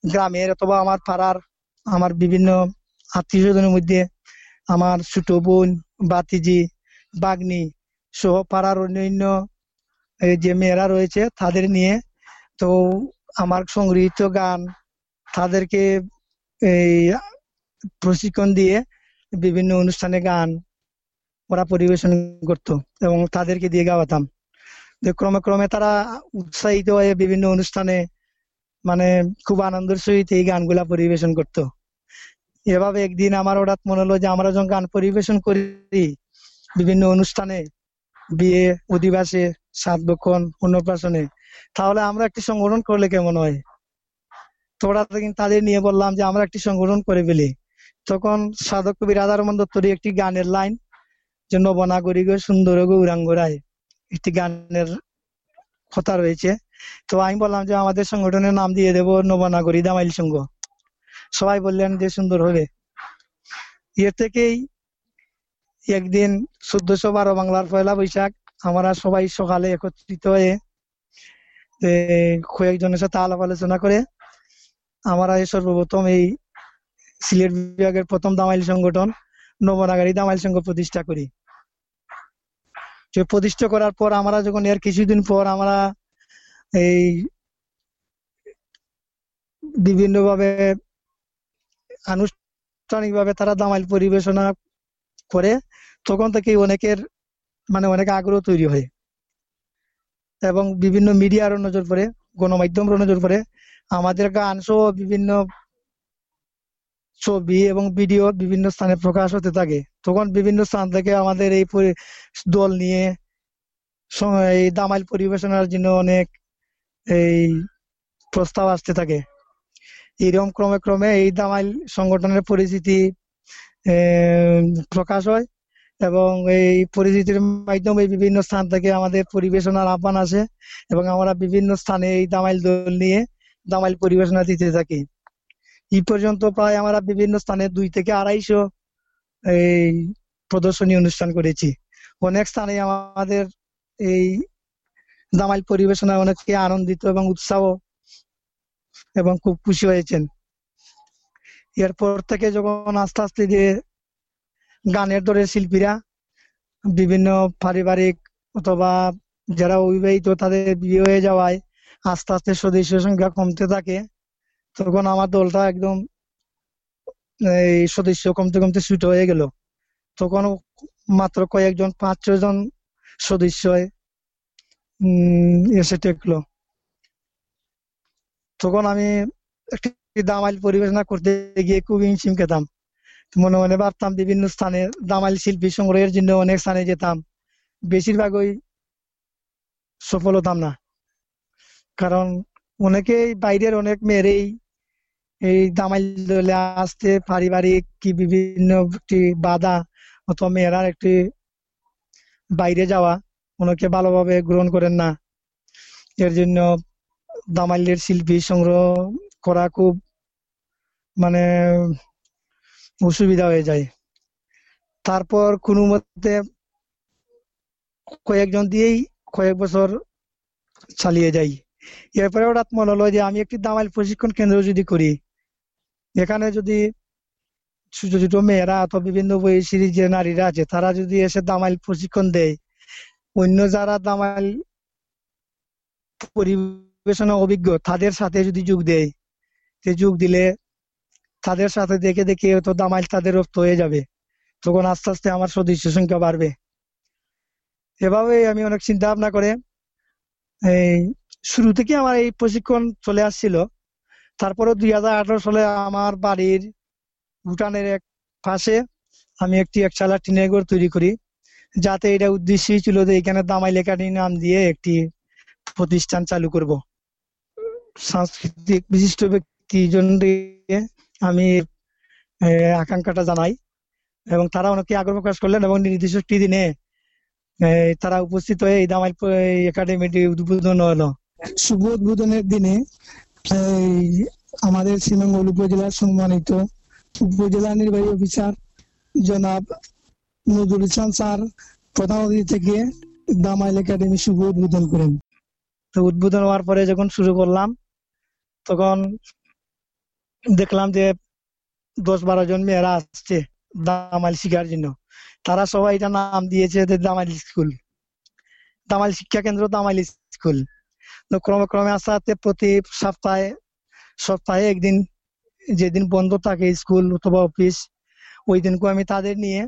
গ্রামের অথবা আমার পাড়ার, আমার বিভিন্ন আত্মীয় স্বজনের মধ্যে আমার ছোট বোন, বাতিজি, বাগনি সহ পাড়ার অন্যান্য যে মেয়েরা রয়েছে তাদের নিয়ে তো আমার সংগৃহীত গান তাদেরকে এই প্রশিক্ষণ দিয়ে বিভিন্ন অনুষ্ঠানে গান ওরা পরিবেশন করতো এবং তাদেরকে দিয়ে গাওয়াতাম। ক্রমে ক্রমে তারা উৎসাহিত হয়ে বিভিন্ন অনুষ্ঠানে মানে খুব আনন্দের সহিত এই গানগুলা পরিবেশন করতো। এভাবে একদিন আমার হঠাৎ মনে হলো যে আমরা যখন গান পরিবেশন করি বিভিন্ন অনুষ্ঠানে বিয়ে, অধিবাসে, সাত বক্ষণ, অন্নপ্রাশনে। তাহলে আমরা একটি সংগঠন করলে কেমন হয়? তোরা কিন্তু তাদের নিয়ে বললাম যে, আমরা একটি সংগঠন করে ফেলি। তখন সাধক কবি রাধারমন দত্তর একটি গানের লাইন, যে নবনাগরিক সুন্দর গৌরাঙ্গরায় একটি গানের কথা রয়েছে। তো আমি বললাম যে, আমাদের সংগঠনের নাম দিয়ে দেব নবনাগরী দামাইল সংঘ। সবাই বললেন যে, সুন্দর হবে। এর থেকেই একদিন চোদ্দশো বারো বাংলার পয়লা বৈশাখ, আমরা সবাই সকালে একত্রিত হয়ে কয়েকজনের সাথে আলাপ আলোচনা করে, আমরা এই সর্বপ্রথম এই সিলেট বিভাগের প্রথম দামাইল সংগঠন নবনাগারী দামাইল সংঘ প্রতিষ্ঠা করি। প্রতিষ্ঠা করার পর আমরা যখন এর কিছুদিন পর আমরা এই বিভিন্ন ভাবে আনুষ্ঠানিক ভাবে তারা দামাইল পরিবেশনা করে তখন থেকে অনেকের মানে অনেক আগ্রহ তৈরি হয়। এবং বিভিন্ন মিডিয়ারও নজর পড়ে, গণমাধ্যমেরও নজর পড়ে। আমাদের গান সহ বিভিন্ন ছবি এবং ভিডিও বিভিন্ন স্থানে প্রকাশ হতে থাকে। তখন বিভিন্ন স্থান থেকে আমাদের এই দল নিয়ে এই দামাইল পরিবেশনার জন্য অনেক এই প্রস্তাব আসতে থাকে। এরকম ক্রমে ক্রমে এই দামাইল সংগঠনের পরিচিতি প্রকাশ হয়। এবং এই পরিচিতির মাধ্যমে বিভিন্ন স্থান থেকে আমাদের পরিবেশনার আহ্বান আসে এবং আমরা বিভিন্ন স্থানে এই দামাইল দল নিয়ে দামাইল পরিবেশনা দিতে থাকি। এই পর্যন্ত প্রায় আমরা বিভিন্ন স্থানে দুই থেকে আড়াইশো এই প্রদর্শনী অনুষ্ঠান করেছি। অনেক স্থানে আমাদের এই দামাইল পরিবেশনা অনেকে আনন্দিত এবং উৎসাহ এবং খুব খুশি হয়েছেন। এরপর থেকে যখন আস্তে আস্তে যে গানের দলের শিল্পীরা বিভিন্ন পারিবারিক অথবা যারা অবিবাহিত তাদের বিয়ে হয়ে যাওয়ায় আস্তে আস্তে সদস্য সংখ্যা কমতে থাকে। তখন আমার দলটা একদম এই সদস্য কমতে কমতে ছুট হয়ে গেল। তখন মাত্র কয়েকজন পাঁচ ছজন জন সদস্য এসে টেকলো তখন আমি একটি দামাইল পরিবেশনা করতে গিয়ে খুব হিমশিম খেতাম। মনে মনে ভাবতাম বিভিন্ন স্থানে দামাইল শিল্পী সংগ্রহের জন্য অনেক স্থানে যেতাম। বেশিরভাগই সফল হতাম না। কারণ অনেকেই বাইরের অনেক মেয়েরেই এই দামাইল দলে আসতে পারিবারিক কি বিভিন্ন একটি বাধা অথবা মেয়েরার একটি বাইরে যাওয়া অনেকে ভালোভাবে গ্রহণ করেন না। এর জন্য দামাইলের শিল্পী সংগ্রহ করা খুব মানে অসুবিধা হয়ে যায়। তারপর কোনো মতে কয়েকজন দিয়েই কয়েক বছর চালিয়ে যাই। এরপরে হঠাৎ মনে হলো যে আমি একটি দামাইল প্রশিক্ষণ কেন্দ্র যদি করি, এখানে যদি ছোট ছোট মেয়েরা অথবা বিভিন্ন বয়সী যে নারীরা আছে, তারা যদি এসে দামাইল প্রশিক্ষণ দেয়, অন্য যারা দামাইল পরিবেশনা অভিজ্ঞ, তাদের সাথে যদি যোগ দেয় যোগ দিলে তাদের সাথে দেখে দেখে হয়তো দামাইল তাদের রপ্ত হয়ে যাবে। তখন আস্তে আস্তে আমার সদস্য সংখ্যা বাড়বে। এভাবে আমি অনেক চিন্তা ভাবনা করে এই শুরু থেকে আমার এই প্রশিক্ষণ চলে আসছিল। তারপরে দুই হাজার আঠারো সালে আমার বাড়ির ভুটানের এক পাশে আমি একটি একচালা টিনের ঘর তৈরি করি। যাতে এটা উদ্দেশ্যই ছিল যে এখানে দামাইল একাডেমি নাম দিয়ে একটি প্রতিষ্ঠান চালু করব। সাংস্কৃতিক বিশিষ্ট ব্যক্তিজনকে আমি আকাঙ্ক্ষাটা জানাই এবং তারা অনেকে আগ্রহ প্রকাশ করলেন এবং নির্দিষ্ট একটি দিনে তারা উপস্থিত হয়ে এই দামাইল একাডেমিটি উদ্বোধন হলো। শুভ উদ্বোধনের দিনে এই আমাদের শ্রীমঙ্গল উপজেলার সম্মানিত উপজেলা নির্বাহী অফিসার জনাব নজরুল ইসলাম স্যার প্রধান অতিথি থেকে দামাইল একাডেমি শুভ উদ্বোধন করেন। তো উদ্বোধন হওয়ার পরে যখন শুরু করলাম তখন দেখলাম যে দশ বারো জন মেয়েরা আসছে দামাইল শিখার জন্য। তারা সবাই এটা নাম দিয়েছে যে দামাইল স্কুল। দামাল শিক্ষা কেন্দ্র দামাইল স্কুল। তো ক্রমে ক্রমে আস্তে প্রতি সপ্তাহে সপ্তাহে একদিন যেদিন বন্ধ থাকে স্কুল অথবা অফিস ওই দিনকে আমি তাদের নিয়ে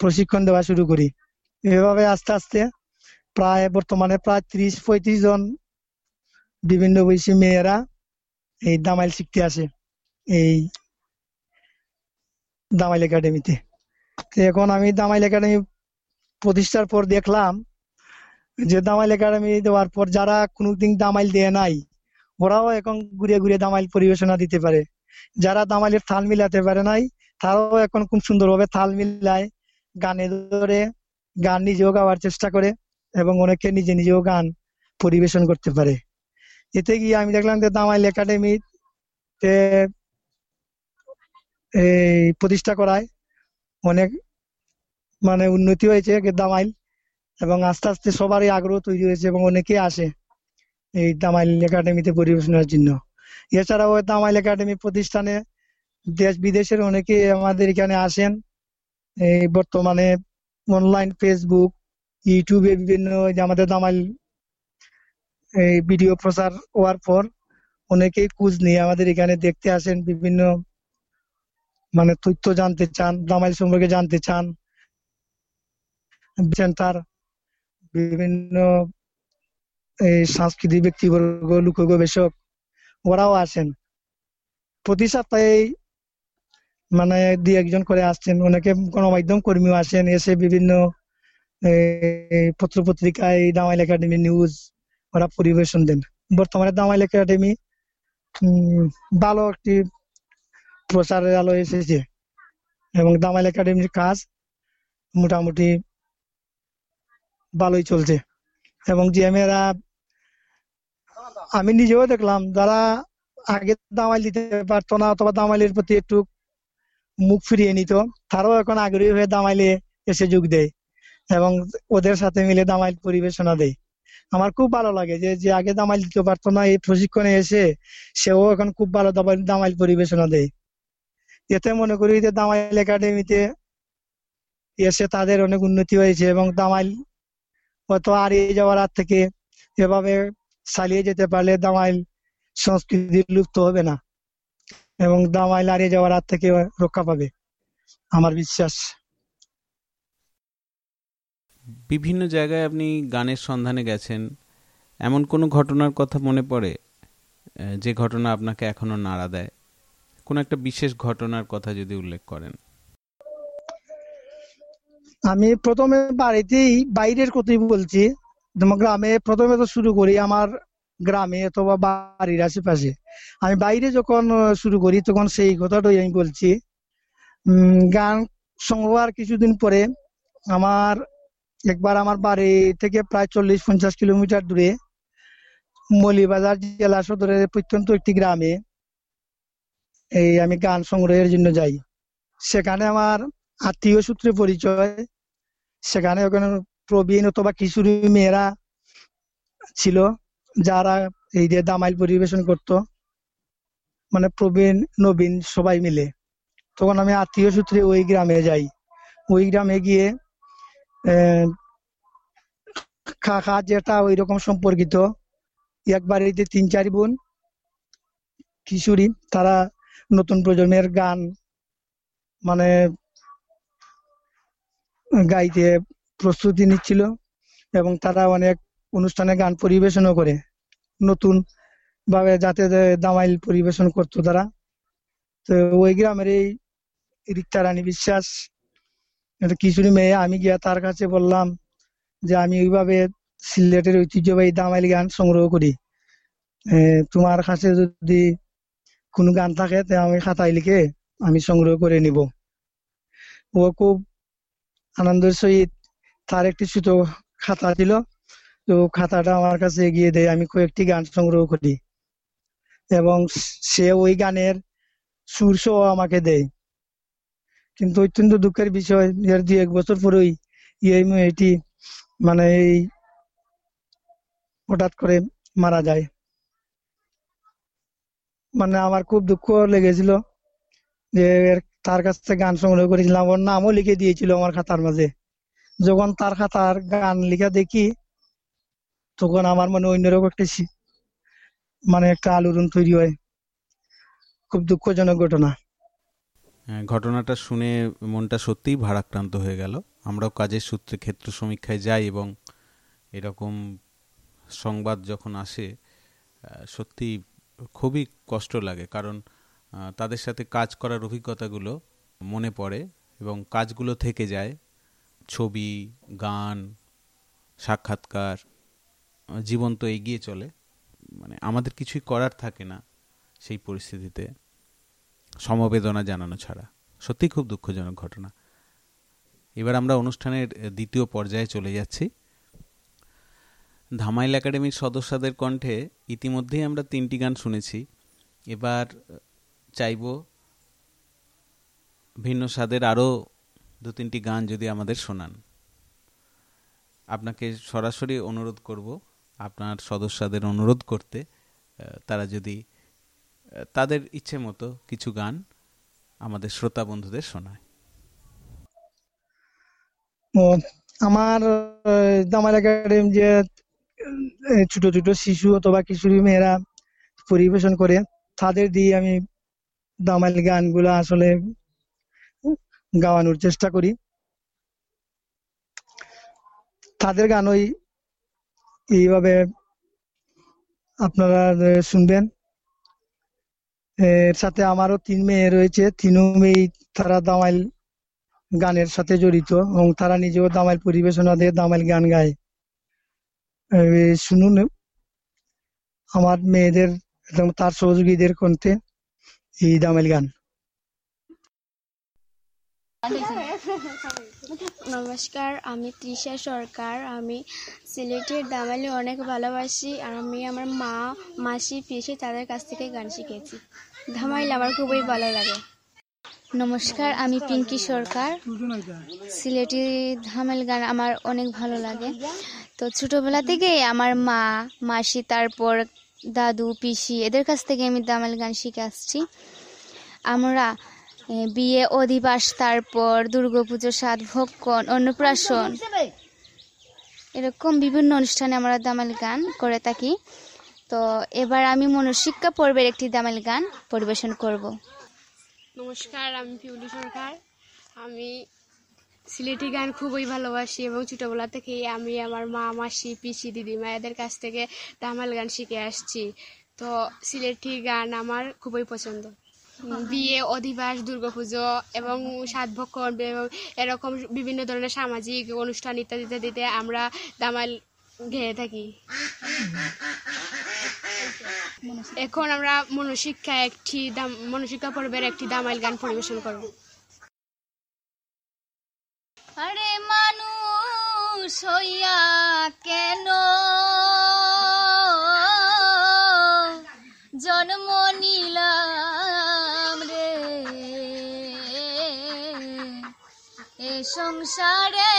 প্রশিক্ষণ দেওয়া শুরু করি। এভাবে আস্তে আস্তে প্রায় বর্তমানে প্রায় ত্রিশ পঁয়ত্রিশ জন বিভিন্ন বয়সী মেয়েরা এই দামাইল শিখতে আসে, এই দামাইল একাডেমিতে। এখন আমি দামাইল একাডেমি প্রতিষ্ঠার পর দেখলাম যে দামাইল একাডেমি দেওয়ার পর যারা কোনোদিন দামাইল দেয় নাই, ওরাও এখন ঘুরে ঘুরে দামাইল পরিবেশনা দিতে পারে। যারা দামাইলের তাল মিলাতে পারে নাই, তারাও এখন খুব সুন্দরভাবে তাল মিলায়, গানে ধরে গান নিজেও গাওয়ার চেষ্টা করে এবং অনেকে নিজে নিজেও গান পরিবেশন করতে পারে। এতে গিয়ে আমি দেখলাম যে দামাইল একাডেমি এই প্রতিষ্ঠা করায়। অনেক মানে উন্নতি হয়েছে দামাইল এবং আস্তে আস্তে সবারই আগ্রহ তৈরি হয়েছে এবং অনেকে আসে এই দামাইল একাডেমিতে পরিবেশনার জন্য। এছাড়াও দামাইল একাডেমি প্রতিষ্ঠানে দেশ বিদেশের অনেকে আমাদের এখানে আসেন। এই বর্তমানে অনলাইন ফেসবুক ইউটিউবে বিভিন্ন আমাদের দামাইল এই ভিডিও প্রচার হওয়ার পর অনেকেই কুজ নিয়ে আমাদের এখানে দেখতে আসেন, বিভিন্ন মানে তথ্য জানতে চান, দামাইল সম্পর্কে জানতে চান। তার বিভিন্ন এই সাংস্কৃতিক ব্যক্তিবর্গ লোক গবেষক ওরাও আসেন। প্রতি সপ্তাহে মানে দুই একজন করে আসছেন। অনেকে গণমাধ্যম কর্মীও আসেন, এসে বিভিন্ন পত্র পত্রিকায় দামাইল একাডেমি নিউজ ওরা পরিবেশন দেন। বর্তমানে দামাইল একাডেমি ভালো একটি প্রচারের আলো এসেছে এবং দামাইল একাডেমির কাজ মোটামুটি ভালোই চলছে এবং জিএমএরা, আমি নিজেও দেখলাম যারা আগে দামাইল দিতে পারতো না অথবা দামাইলের প্রতি একটু মুখ ফিরিয়ে নিত, তারাও এখন আগ্রহী হয়ে দামাইলে এসে যোগ দেয় এবং ওদের সাথে মিলে দামাইল পরিবেশনা দেয়। আমার খুব ভালো লাগে যে যে আগে দামাইল দিতে পারতো না, এই প্রশিক্ষণে এসে সেও এখন খুব ভালো দামাইল পরিবেশনা দেয়। এতে মনে করি যে দামাইল একাডেমিতে এসে তাদের অনেক উন্নতি হয়েছে এবং দামাইল হয়তো হারিয়ে যাওয়ার হাত থেকে এভাবে চালিয়ে যেতে পারলে দামাইল সংস্কৃতি লুপ্ত হবে না এবং দামাইল হারিয়ে যাওয়ার হাত থেকে রক্ষা পাবে। আমার বিশ্বাস। বিভিন্ন জায়গায় আপনি গানের সন্ধানে গেছেন, এমন কোনো ঘটনার কথা মনে পড়ে? যে ঘটনা আপনাকে এখনও নাড়া দেয়? কোন একটা বিশেষ ঘটনার কথা যদি উল্লেখ করেন। আমি প্রথমে বাড়িতেই, বাইরের কথাই বলছি। গ্রামে প্রথমে তো শুরু করি আমার গ্রামে অথবা বাড়ির আশেপাশে। আমি বাইরে যখন শুরু করি তখন সেই কথাটাই আমি বলছি। গান সংগ্রহ কিছুদিন পরে আমার একবার আমার বাড়ি থেকে প্রায় চল্লিশ পঞ্চাশ কিলোমিটার দূরে মলিবাজার জেলা সদরের প্রত্যন্ত একটি গ্রামে এই আমি গান সংগ্রহের জন্য যাই। সেখানে আমার আত্মীয় সূত্রে পরিচয়। সেখানে ওখানে প্রবীণ অথবা কিশোরী মেয়েরা ছিল, যারা এই যে দামাইল পরিবেশন করত। মানে প্রবীণ, নবীন সবাই মিলে। তখন আমি আত্মীয় সূত্রে ওই গ্রামে যাই। ওই গ্রামে গিয়ে কাকা যেটা ওই রকম সম্পর্কিত, এক বাড়িতে তিন, চার বোন, কিশোরী, তারা নতুন প্রজন্মের গান মানে গাইতে প্রস্তুতি নিচ্ছিল এবং তারা অনেক অনুষ্ঠানে গান পরিবেশনও করে। নতুন ভাবে যাতে দামাইল পরিবেশন করতো তারা। তো ওই গ্রামের এই রিক্তা রানী বিশ্বাস কিশোরী মেয়ে, আমি গিয়া তার কাছে বললাম যে আমি ওইভাবে সিলেটের ঐতিহ্যবাহী দামাইল গান সংগ্রহ করি। তোমার কাছে যদি কোনো গান থাকে, তে আমি খাতায় লিখে আমি সংগ্রহ করে নিব। ও খুব আনন্দের সহিত তার একটি ছোট খাতা ছিল। তো খাতাটা আমার কাছে এগিয়ে দেয়, আমি কয়েকটি গান সংগ্রহ করি। এবং সে ওই গানের সুর আমাকে দেয়। কিন্তু অত্যন্ত দুঃখের বিষয়, এর দুই এক বছর পরেই এই মেয়েটি মানে এই হঠাৎ করে মারা যায়। মানে আমার খুব দুঃখ লেগেছিল যে তার কাছ থেকে গান সংগ্রহ করেছিলাম। ওর নামও লিখে দিয়েছিল আমার খাতার মাঝে। যখন তার খাতার গান লিখা দেখি, তখন আমার মনে অন্যরকম একটা মানে একটা আলোড়ন তৈরি হয়। খুব দুঃখজনক ঘটনা। ঘটনাটা শুনে মনটা সত্যিই ভারাক্রান্ত হয়ে গেল। আমরাও কাজের সূত্রে, ক্ষেত্র সমীক্ষায় যাই এবং এরকম সংবাদ যখন আসে সত্যি খুবই কষ্ট লাগে। কারণ তাদের সাথে কাজ করার অভিজ্ঞতাগুলো মনে পড়ে এবং কাজগুলো থেকে যায়। ছবি, গান, সাক্ষাৎকার, জীবন তো এগিয়ে চলে। মানে আমাদের কিছুই করার থাকে না সেই পরিস্থিতিতে। সমবেদনা জানানো ছাড়া। সত্যি খুব দুঃখজনক ঘটনা। এবার আমরা অনুষ্ঠানের দ্বিতীয় পর্যায়ে চলে যাচ্ছি। ধামাইল একাডেমির সদস্যদের কণ্ঠে ইতিমধ্যেই আমরা তিনটি গান শুনেছি। এবার চাইব ভিন্ন স্বাদের আরও দু তিনটি গান যদি আমাদের শোনান। আপনাকে সরাসরি অনুরোধ করব, আপনার সদস্যদের অনুরোধ করতে তারা যদি তাদের ইচ্ছে মতো কিছু গান আমাদের শ্রোতা বন্ধুদের শোনায়। আমার দামাল একাডেমি যে ছোট ছোট শিশু অথবা কিশোরী মেয়েরা পরিবেশন করে, তাদের দিয়ে আমি দামাল গানগুলো আসলে গাওয়ানোর চেষ্টা করি। তাদের গান ওই এইভাবে আপনারা শুনবেন। এর সাথে আমারও তিন মেয়ে রয়েছে। তিনও মেয়ে তারা দামাইল গানের সাথে জড়িত এবং তারা নিজেও দামাইল পরিবেশনা দিয়ে দামাইল গান গায়। শুনুন, আমার মেয়েদের এবং তার সহযোগীদের কণ্ঠে এই দামাইল গান। নমস্কার, আমি তৃষা সরকার। আমি সিলেটের দামালি অনেক ভালোবাসি। আর আমি আমার মা, মাসি, পিসি তাদের কাছ থেকে গান শিখেছি। ধামাইল আমার খুবই ভালো লাগে। নমস্কার, আমি পিঙ্কি সরকার। সিলেটি ধামাইল গান আমার অনেক ভালো লাগে। তো ছোটোবেলা থেকে আমার মা, মাসি, তারপর দাদু, পিসি, এদের কাছ থেকে আমি দামেল গান শিখে আসছি। আমরা বিয়ে, অধিবাস, তারপর দুর্গাপুজো, সাত ভক্ষণ, অন্নপ্রাশন, এরকম বিভিন্ন অনুষ্ঠানে আমরা দামাল গান করে থাকি। তো এবার আমি মনশিক্ষা পর্বের একটি দামাল গান পরিবেশন করব। নমস্কার, আমি পিউলি সরকার। আমি সিলেটি গান খুবই ভালোবাসি এবং ছোটবেলা থেকেই আমি আমার মা, মাসি, পিসি দিদিমা এদের কাছ থেকে দামাল গান শিখে আসছি। তো সিলেটি গান আমার খুবই পছন্দ। বিয়ে, অধিবাস, দুর্গাপুজো এবং সাত ভক্ষণ এবং এরকম বিভিন্ন ধরনের সামাজিক অনুষ্ঠান ইত্যাদি ইত্যাদিতে আমরা দামাল গেয়ে থাকি। এখন আমরা মনশিক্ষা একটি দাম মনশিক্ষা পর্বের একটি দামাইল গান পরিবেশন করব। আরে মানুষ হইয়া কেন? জন্ম নিলাম রে। এ সংসারে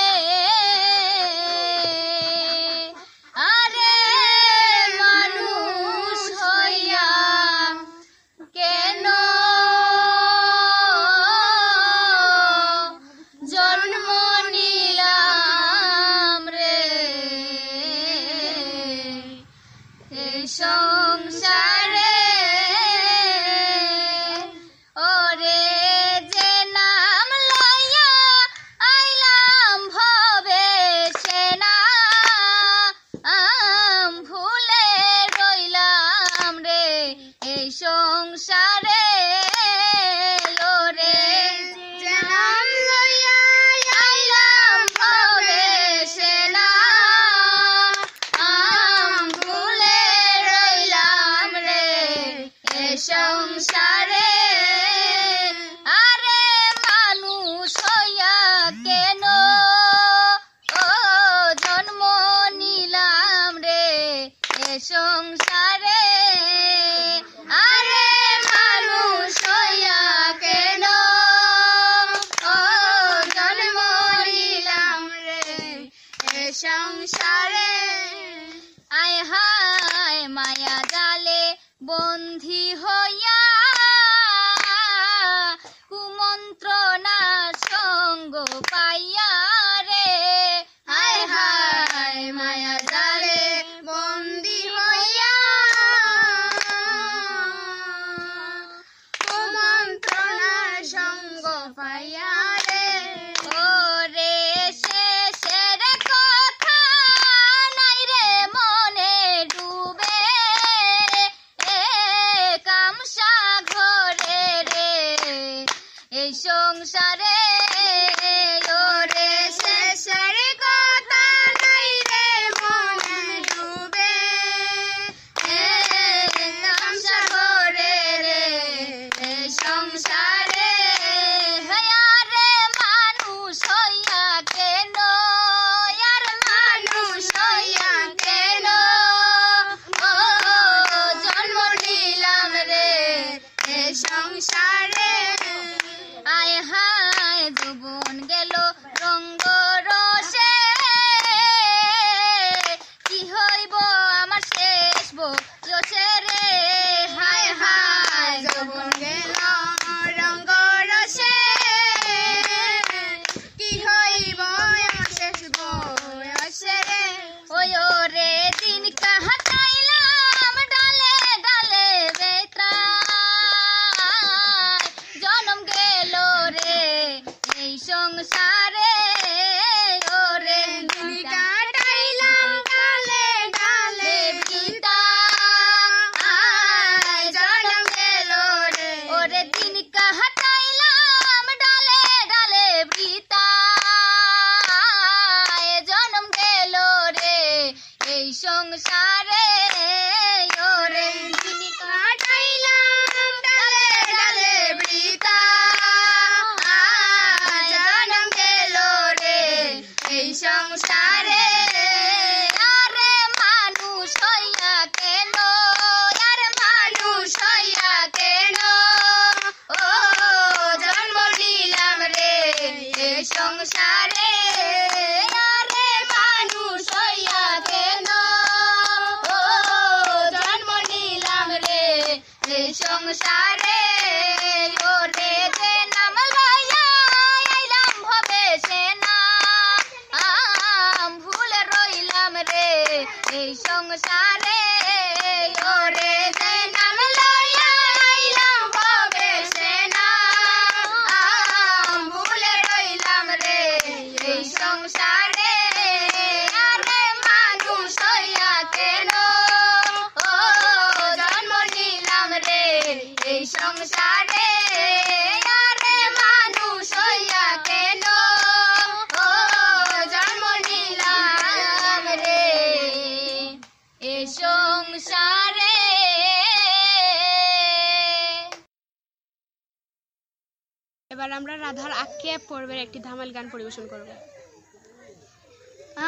ক্যাপ পড়বে একটি ধামাল গান পরিবেশন করবে?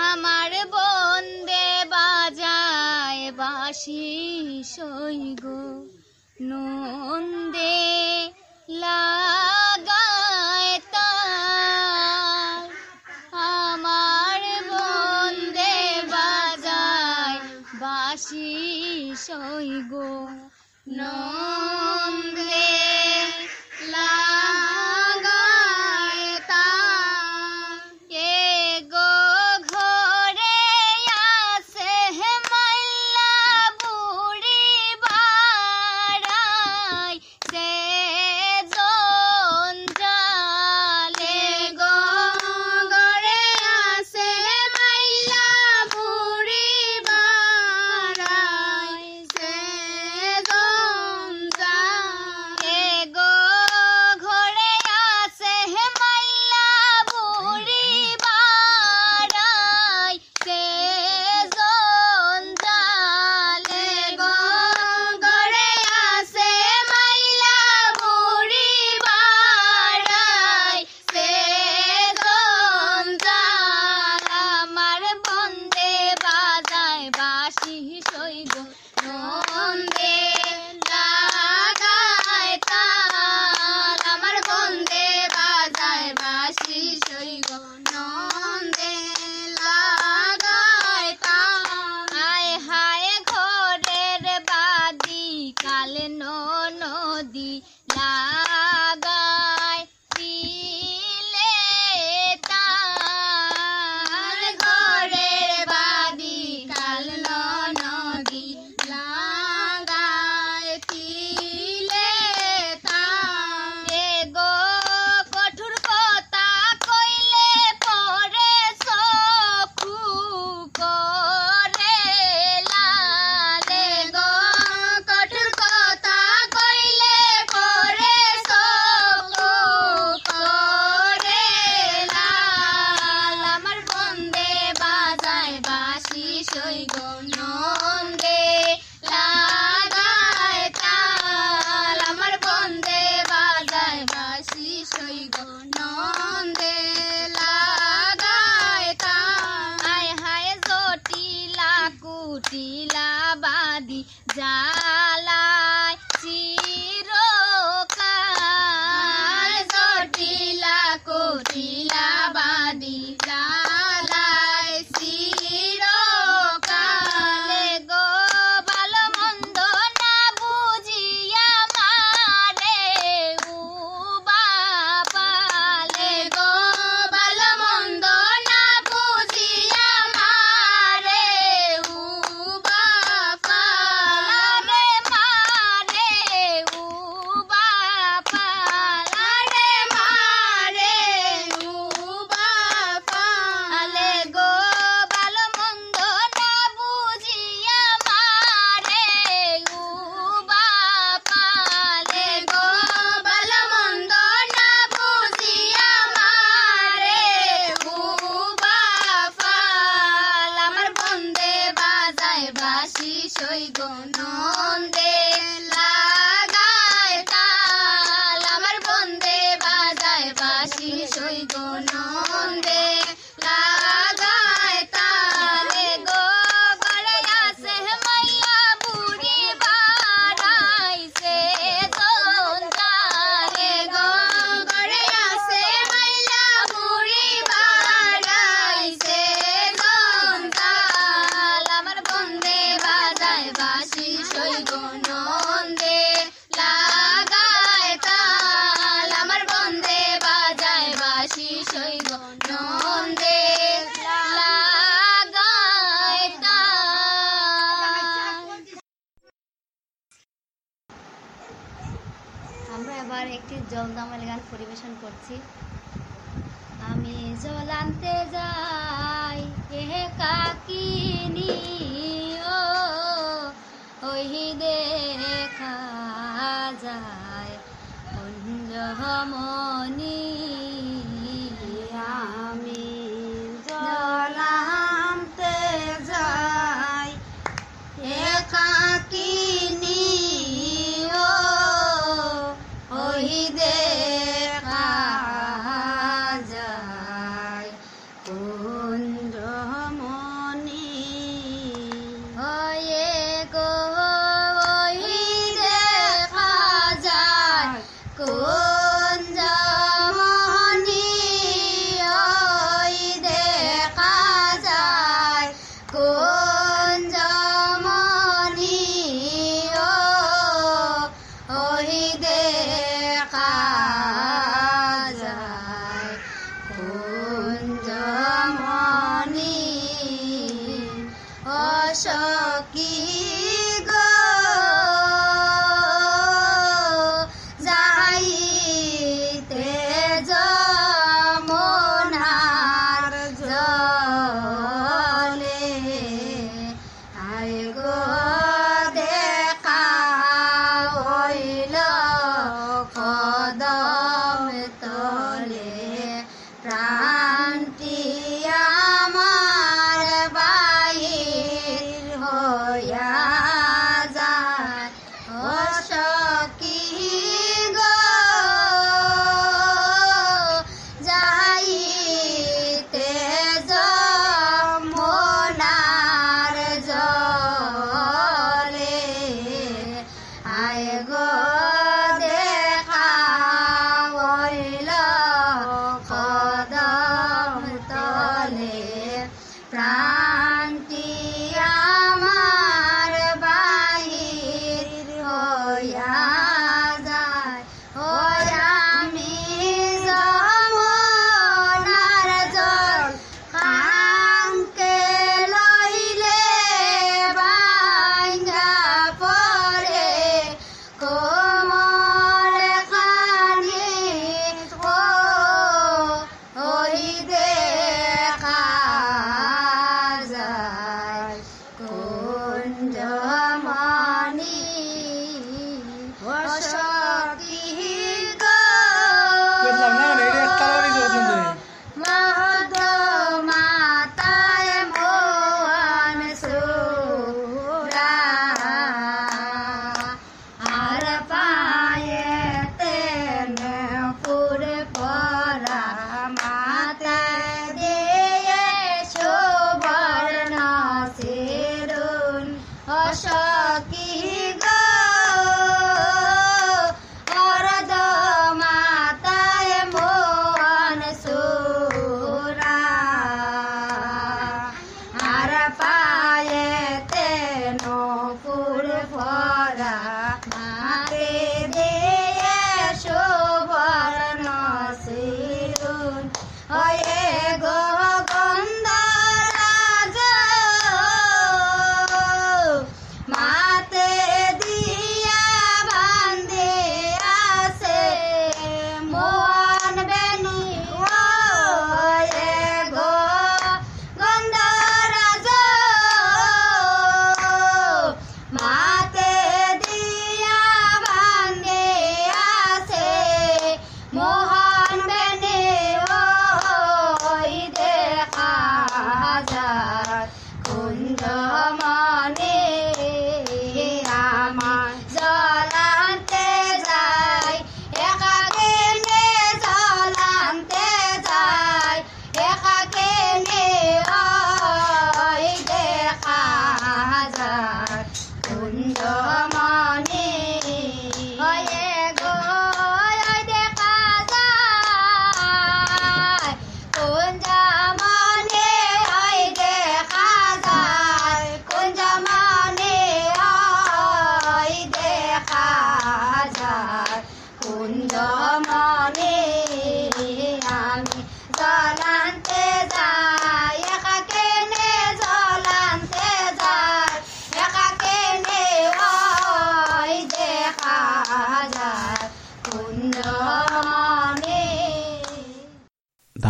আমার বন্দে বাজায় বাসি সৈগ নন্দে লাগায় তার আমার বন্দে বাজায় বাসি সৈগ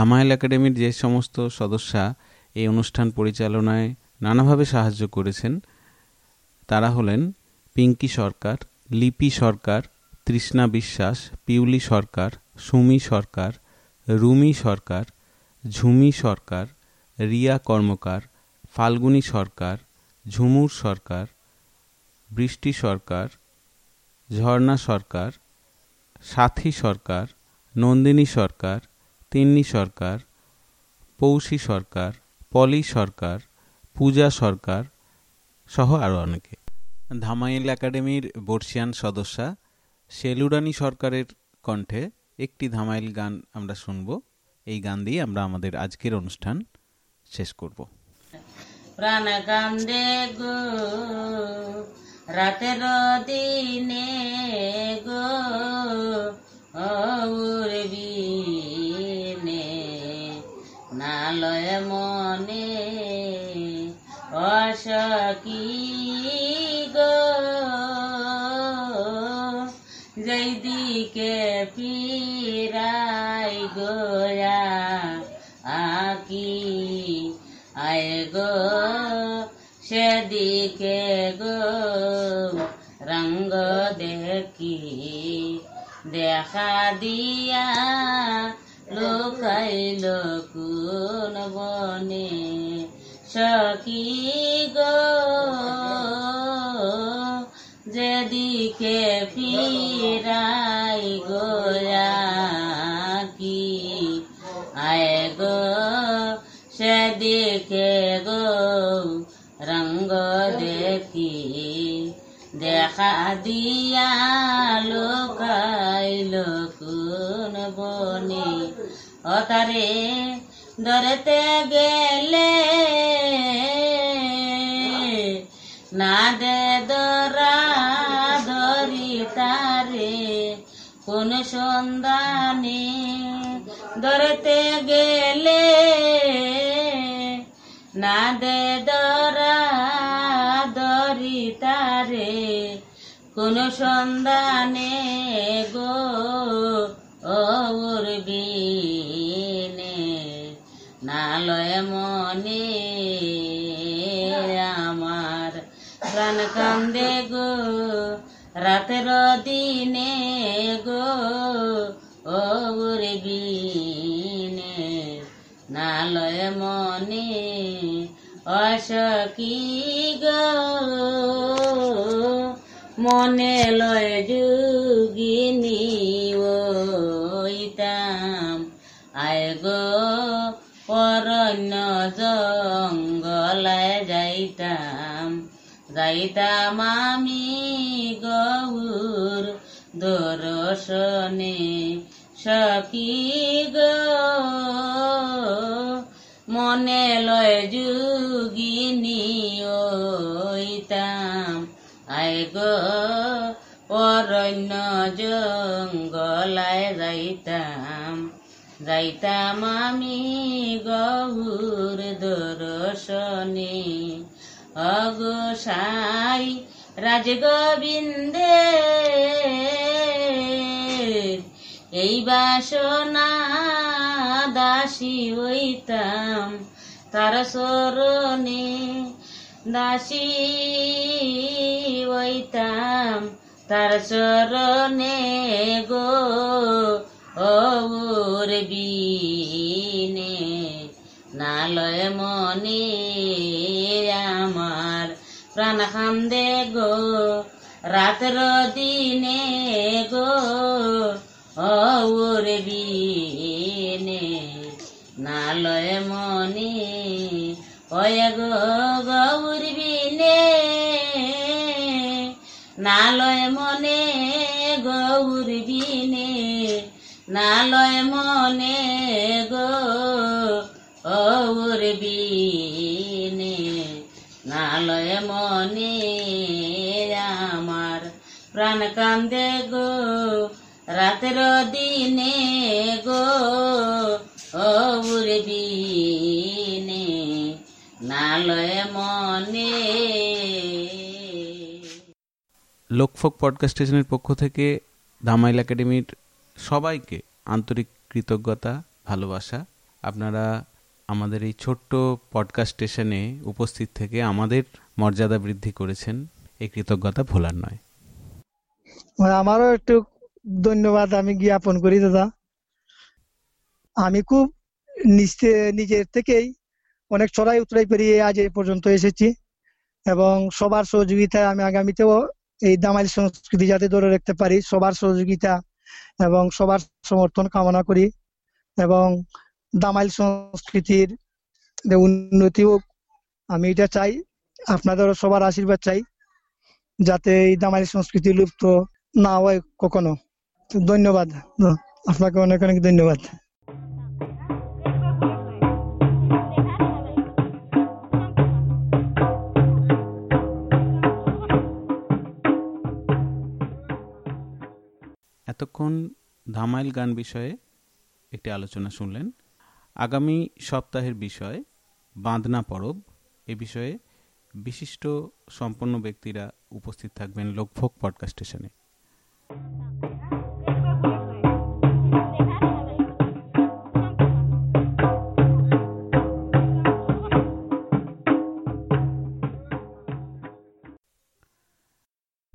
ধামাইল একাডেমির যে সমস্ত সদস্যা এই অনুষ্ঠান পরিচালনায় নানাভাবে সাহায্য করেছেন, তারা হলেন পিঙ্কি সরকার, লিপি সরকার, তৃষ্ণা বিশ্বাস, পিউলি সরকার, সুমি সরকার, রুমি সরকার, ঝুমি সরকার, রিয়া কর্মকার, ফাল্গুনী সরকার, ঝুমুর সরকার, বৃষ্টি সরকার, ঝর্ণা সরকার, সাথী সরকার, নন্দিনী সরকার তিন্নি সরকার, পৌষী সরকার, পলি সরকার, পূজা সরকার সহ আরও অনেকে। ধামাইল একাডেমির বর্ষিয়ান সদস্যা সেলুরানী সরকারের কণ্ঠে একটি ধামাইল গান আমরা শুনব। এই গান দিয়ে আমরা আমাদের আজকের অনুষ্ঠান শেষ করব। প্রাণ কান্দে গো, রাতের দিনে গো উড়বিনে নালয় মনে অসকি গো? যেদিকে পিরাই গোয়া আকি, আয় গো, সেদিকে গো রঙ্গ দেখি, দেখা দিয়া লোকাইল কোন বনে সখী গো? যেদিকে ফিরাই গোয়া কি আয় গো? সেদিকে গো রঙ্গ দেখি। দেখা দিয়া লোকাইল কোন বনে অতারে ধরতে গেলে না দে দরা ধরি তারে, কোন সন্ধানে ধরতে গেলে না দে দরা ধরি তারে, কোন সন্ধানে গো মনে আমার। প্রাণ কান্দে গো রাতের দিনে গো ওর বিনে। নালয় মনে অসকি গো মনে লয় যুগিনী গো অরণ্য জঙ্গলায় যাইতাম যাইতাম আমি গৌর দর্শনে। সকি গো, মনে লয় যুগিনী ওইতাম আয় গো অরণ্য জঙ্গলায় যাইতাম। যাইতাম আমি গৌর দর্শনে। অগোসাই রাজগোবিন্দে এই বাসনা দাসী হইতাম তার স্মরণে দাসী হইতাম তার চরণে গো ওর বিনে নালয় মনে আমার প্রাণ খান্দে গো, রাত্র দিনে গো ওর বিনে নালয় মনে ওয় গো, গৌর বিনে নালয় মনে গৌর নালয় মনে গো ওর বিনে। নালয় মনে আমার প্রাণ কান্দে গো, রাতের দিনে গো ওর বিনে। নালয় মনে লোকফোক পডকাস্ট স্টেশনের পক্ষ থেকে ধামাইল একাডেমির সবাইকে আন্তরিক কৃতজ্ঞতা, ভালোবাসা। আপনারা আমাদের এই ছোট্ট পডকাস্ট স্টেশনে উপস্থিত থেকে আমাদের মর্যাদা বৃদ্ধি করেছেন। এই কৃতজ্ঞতা ভোলার নয়। মানে আমারও একটু ধন্যবাদ আমি জ্ঞাপন করি, দাদা। আমি খুব নিজের থেকেই অনেক চড়াই উতরাই পেরিয়ে আজ এই পর্যন্ত এসেছি এবং সবার সহযোগিতায় আমি আগামীতেও এই দামাইল সংস্কৃতি যাতে ধরে রাখতে পারি, সবার সহযোগিতা এবং সবার সমর্থন কামনা করি এবং দামাইল সংস্কৃতির উন্নতি হোক, আমি এটা চাই, আপনাদেরও সবার আশীর্বাদ চাই, যাতে এই দামাইল সংস্কৃতি লুপ্ত না হয় কখনো। ধন্যবাদ। আপনাকে অনেক অনেক ধন্যবাদ। এতক্ষণ ধামাইল গান বিষয়ে একটি আলোচনা শুনলেন। আগামী সপ্তাহের বিষয়, বাঁধনা পরব। এ বিষয়ে বিশিষ্ট সম্পন্ন ব্যক্তিরা উপস্থিত থাকবেন লোকভোগ পডকাস্ট স্টেশনে।